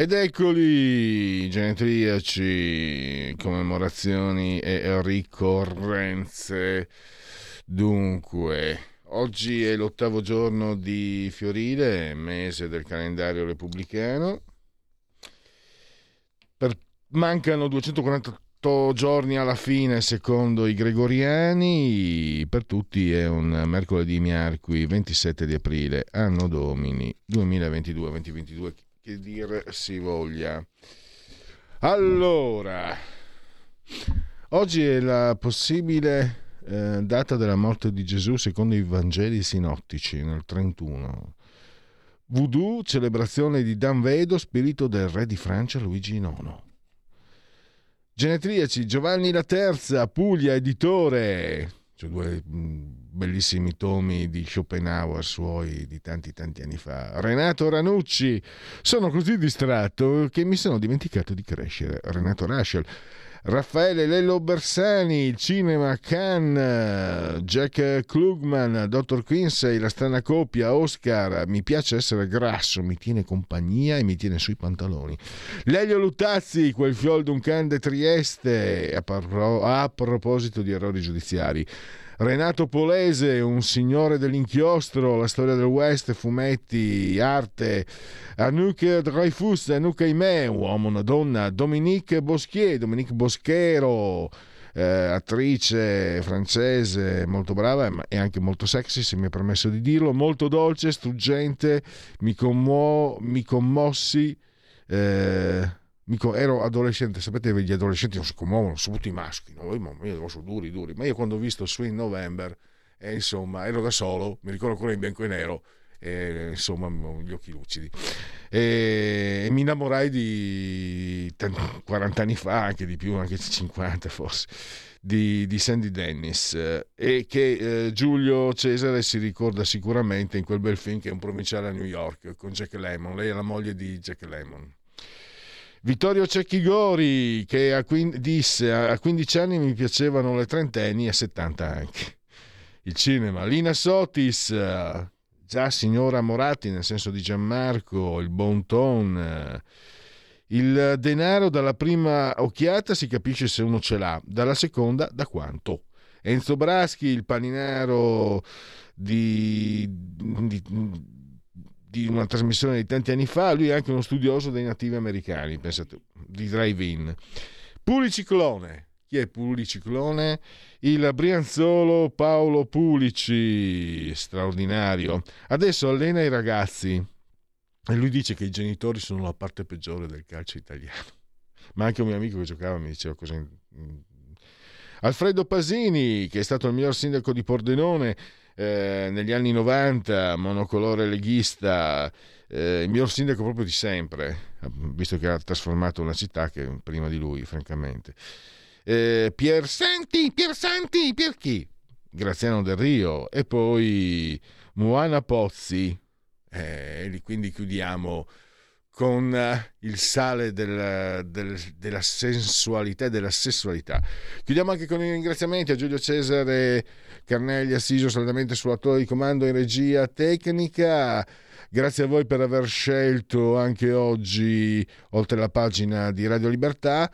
Ed eccoli, genetriaci, commemorazioni e ricorrenze. Dunque, oggi è l'ottavo giorno di Fiorile, mese del calendario repubblicano. Per- mancano 248 giorni alla fine, secondo i gregoriani. Per tutti è un mercoledì miarqui, 27 di aprile, anno domini 2022-2022 che dir si voglia. Allora, oggi è la possibile eh, data della morte di Gesù secondo i Vangeli sinottici nel 31. Voodoo, celebrazione di Dan Vedo, spirito del re di Francia Luigi IX. Genetriaci, Giovanni la Terza, Puglia, editore. C'è due mh, bellissimi tomi di Schopenhauer suoi di tanti tanti anni fa. Renato Ranucci, sono così distratto che mi sono dimenticato di crescere. Renato Raschel. Raffaele Lello Bersani, il cinema Cannes, Jack Klugman, Dr. Quincy, la strana coppia, Oscar, mi piace essere grasso, mi tiene compagnia e mi tiene sui pantaloni. Lelio Luttazzi, quel fiol d'un can de Trieste, a, parlo- a proposito di errori giudiziari. Renato Polese, un signore dell'inchiostro, la storia del West, fumetti, arte. Anouk Dreyfus, Anouk Aimé, uomo, una donna. Dominique Boschier, Dominique Boschero, eh, attrice francese molto brava e anche molto sexy, se mi è permesso di dirlo. Molto dolce, struggente, mi, commo- mi commossi. eh, mi co- ero adolescente, sapete gli adolescenti non si commuovono, soprattutto i maschi, no? Io, io sono duri, duri, ma io quando ho visto Swing November, e insomma, ero da solo, mi ricordo ancora in bianco e nero, e, insomma gli occhi lucidi. E, mi innamorai di t- 40 anni fa, anche di più, anche 50 forse. Di, di Sandy Dennis eh, e che eh, Giulio Cesare si ricorda sicuramente in quel bel film che è un provinciale a New York con Jack Lemmon. Lei è la moglie di Jack Lemmon. Vittorio Cecchigori che a, quin- disse a 15 anni mi piacevano le trentenni e a 70 anche. Il cinema. Lina Sotis, eh, già signora Moratti nel senso di Gianmarco, il bon ton. eh, il denaro dalla prima occhiata si capisce se uno ce l'ha, dalla seconda da quanto. Enzo Braschi, il paninaro di, di, di una trasmissione di tanti anni fa, lui è anche uno studioso dei nativi americani, pensate, di drive-in. Puliciclone, chi è Puliciclone? Il Brianzolo Paolo Pulici, straordinario. Adesso allena i ragazzi e lui dice che i genitori sono la parte peggiore del calcio italiano. Ma anche un mio amico che giocava mi diceva così. Alfredo Pasini, che è stato il miglior sindaco di Pordenone eh, negli anni 90, monocolore leghista, eh, il miglior sindaco proprio di sempre, visto che ha trasformato una città che prima di lui, francamente. Eh, Pier Santi, Pier Santi, Pier chi? Graziano Del Rio e poi Moana Pozzi, eh, quindi chiudiamo con eh, il sale del- del- della sensualità e della sessualità. Chiudiamo anche con i ringraziamenti a Giulio Cesare Carnelli, assiso saldamente sulla torre di comando in regia tecnica. Grazie a voi per aver scelto anche oggi, oltre la pagina di Radio Libertà.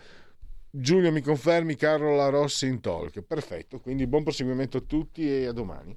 Giulio, mi confermi Carola Rossi in talk. Perfetto, quindi buon proseguimento a tutti e a domani.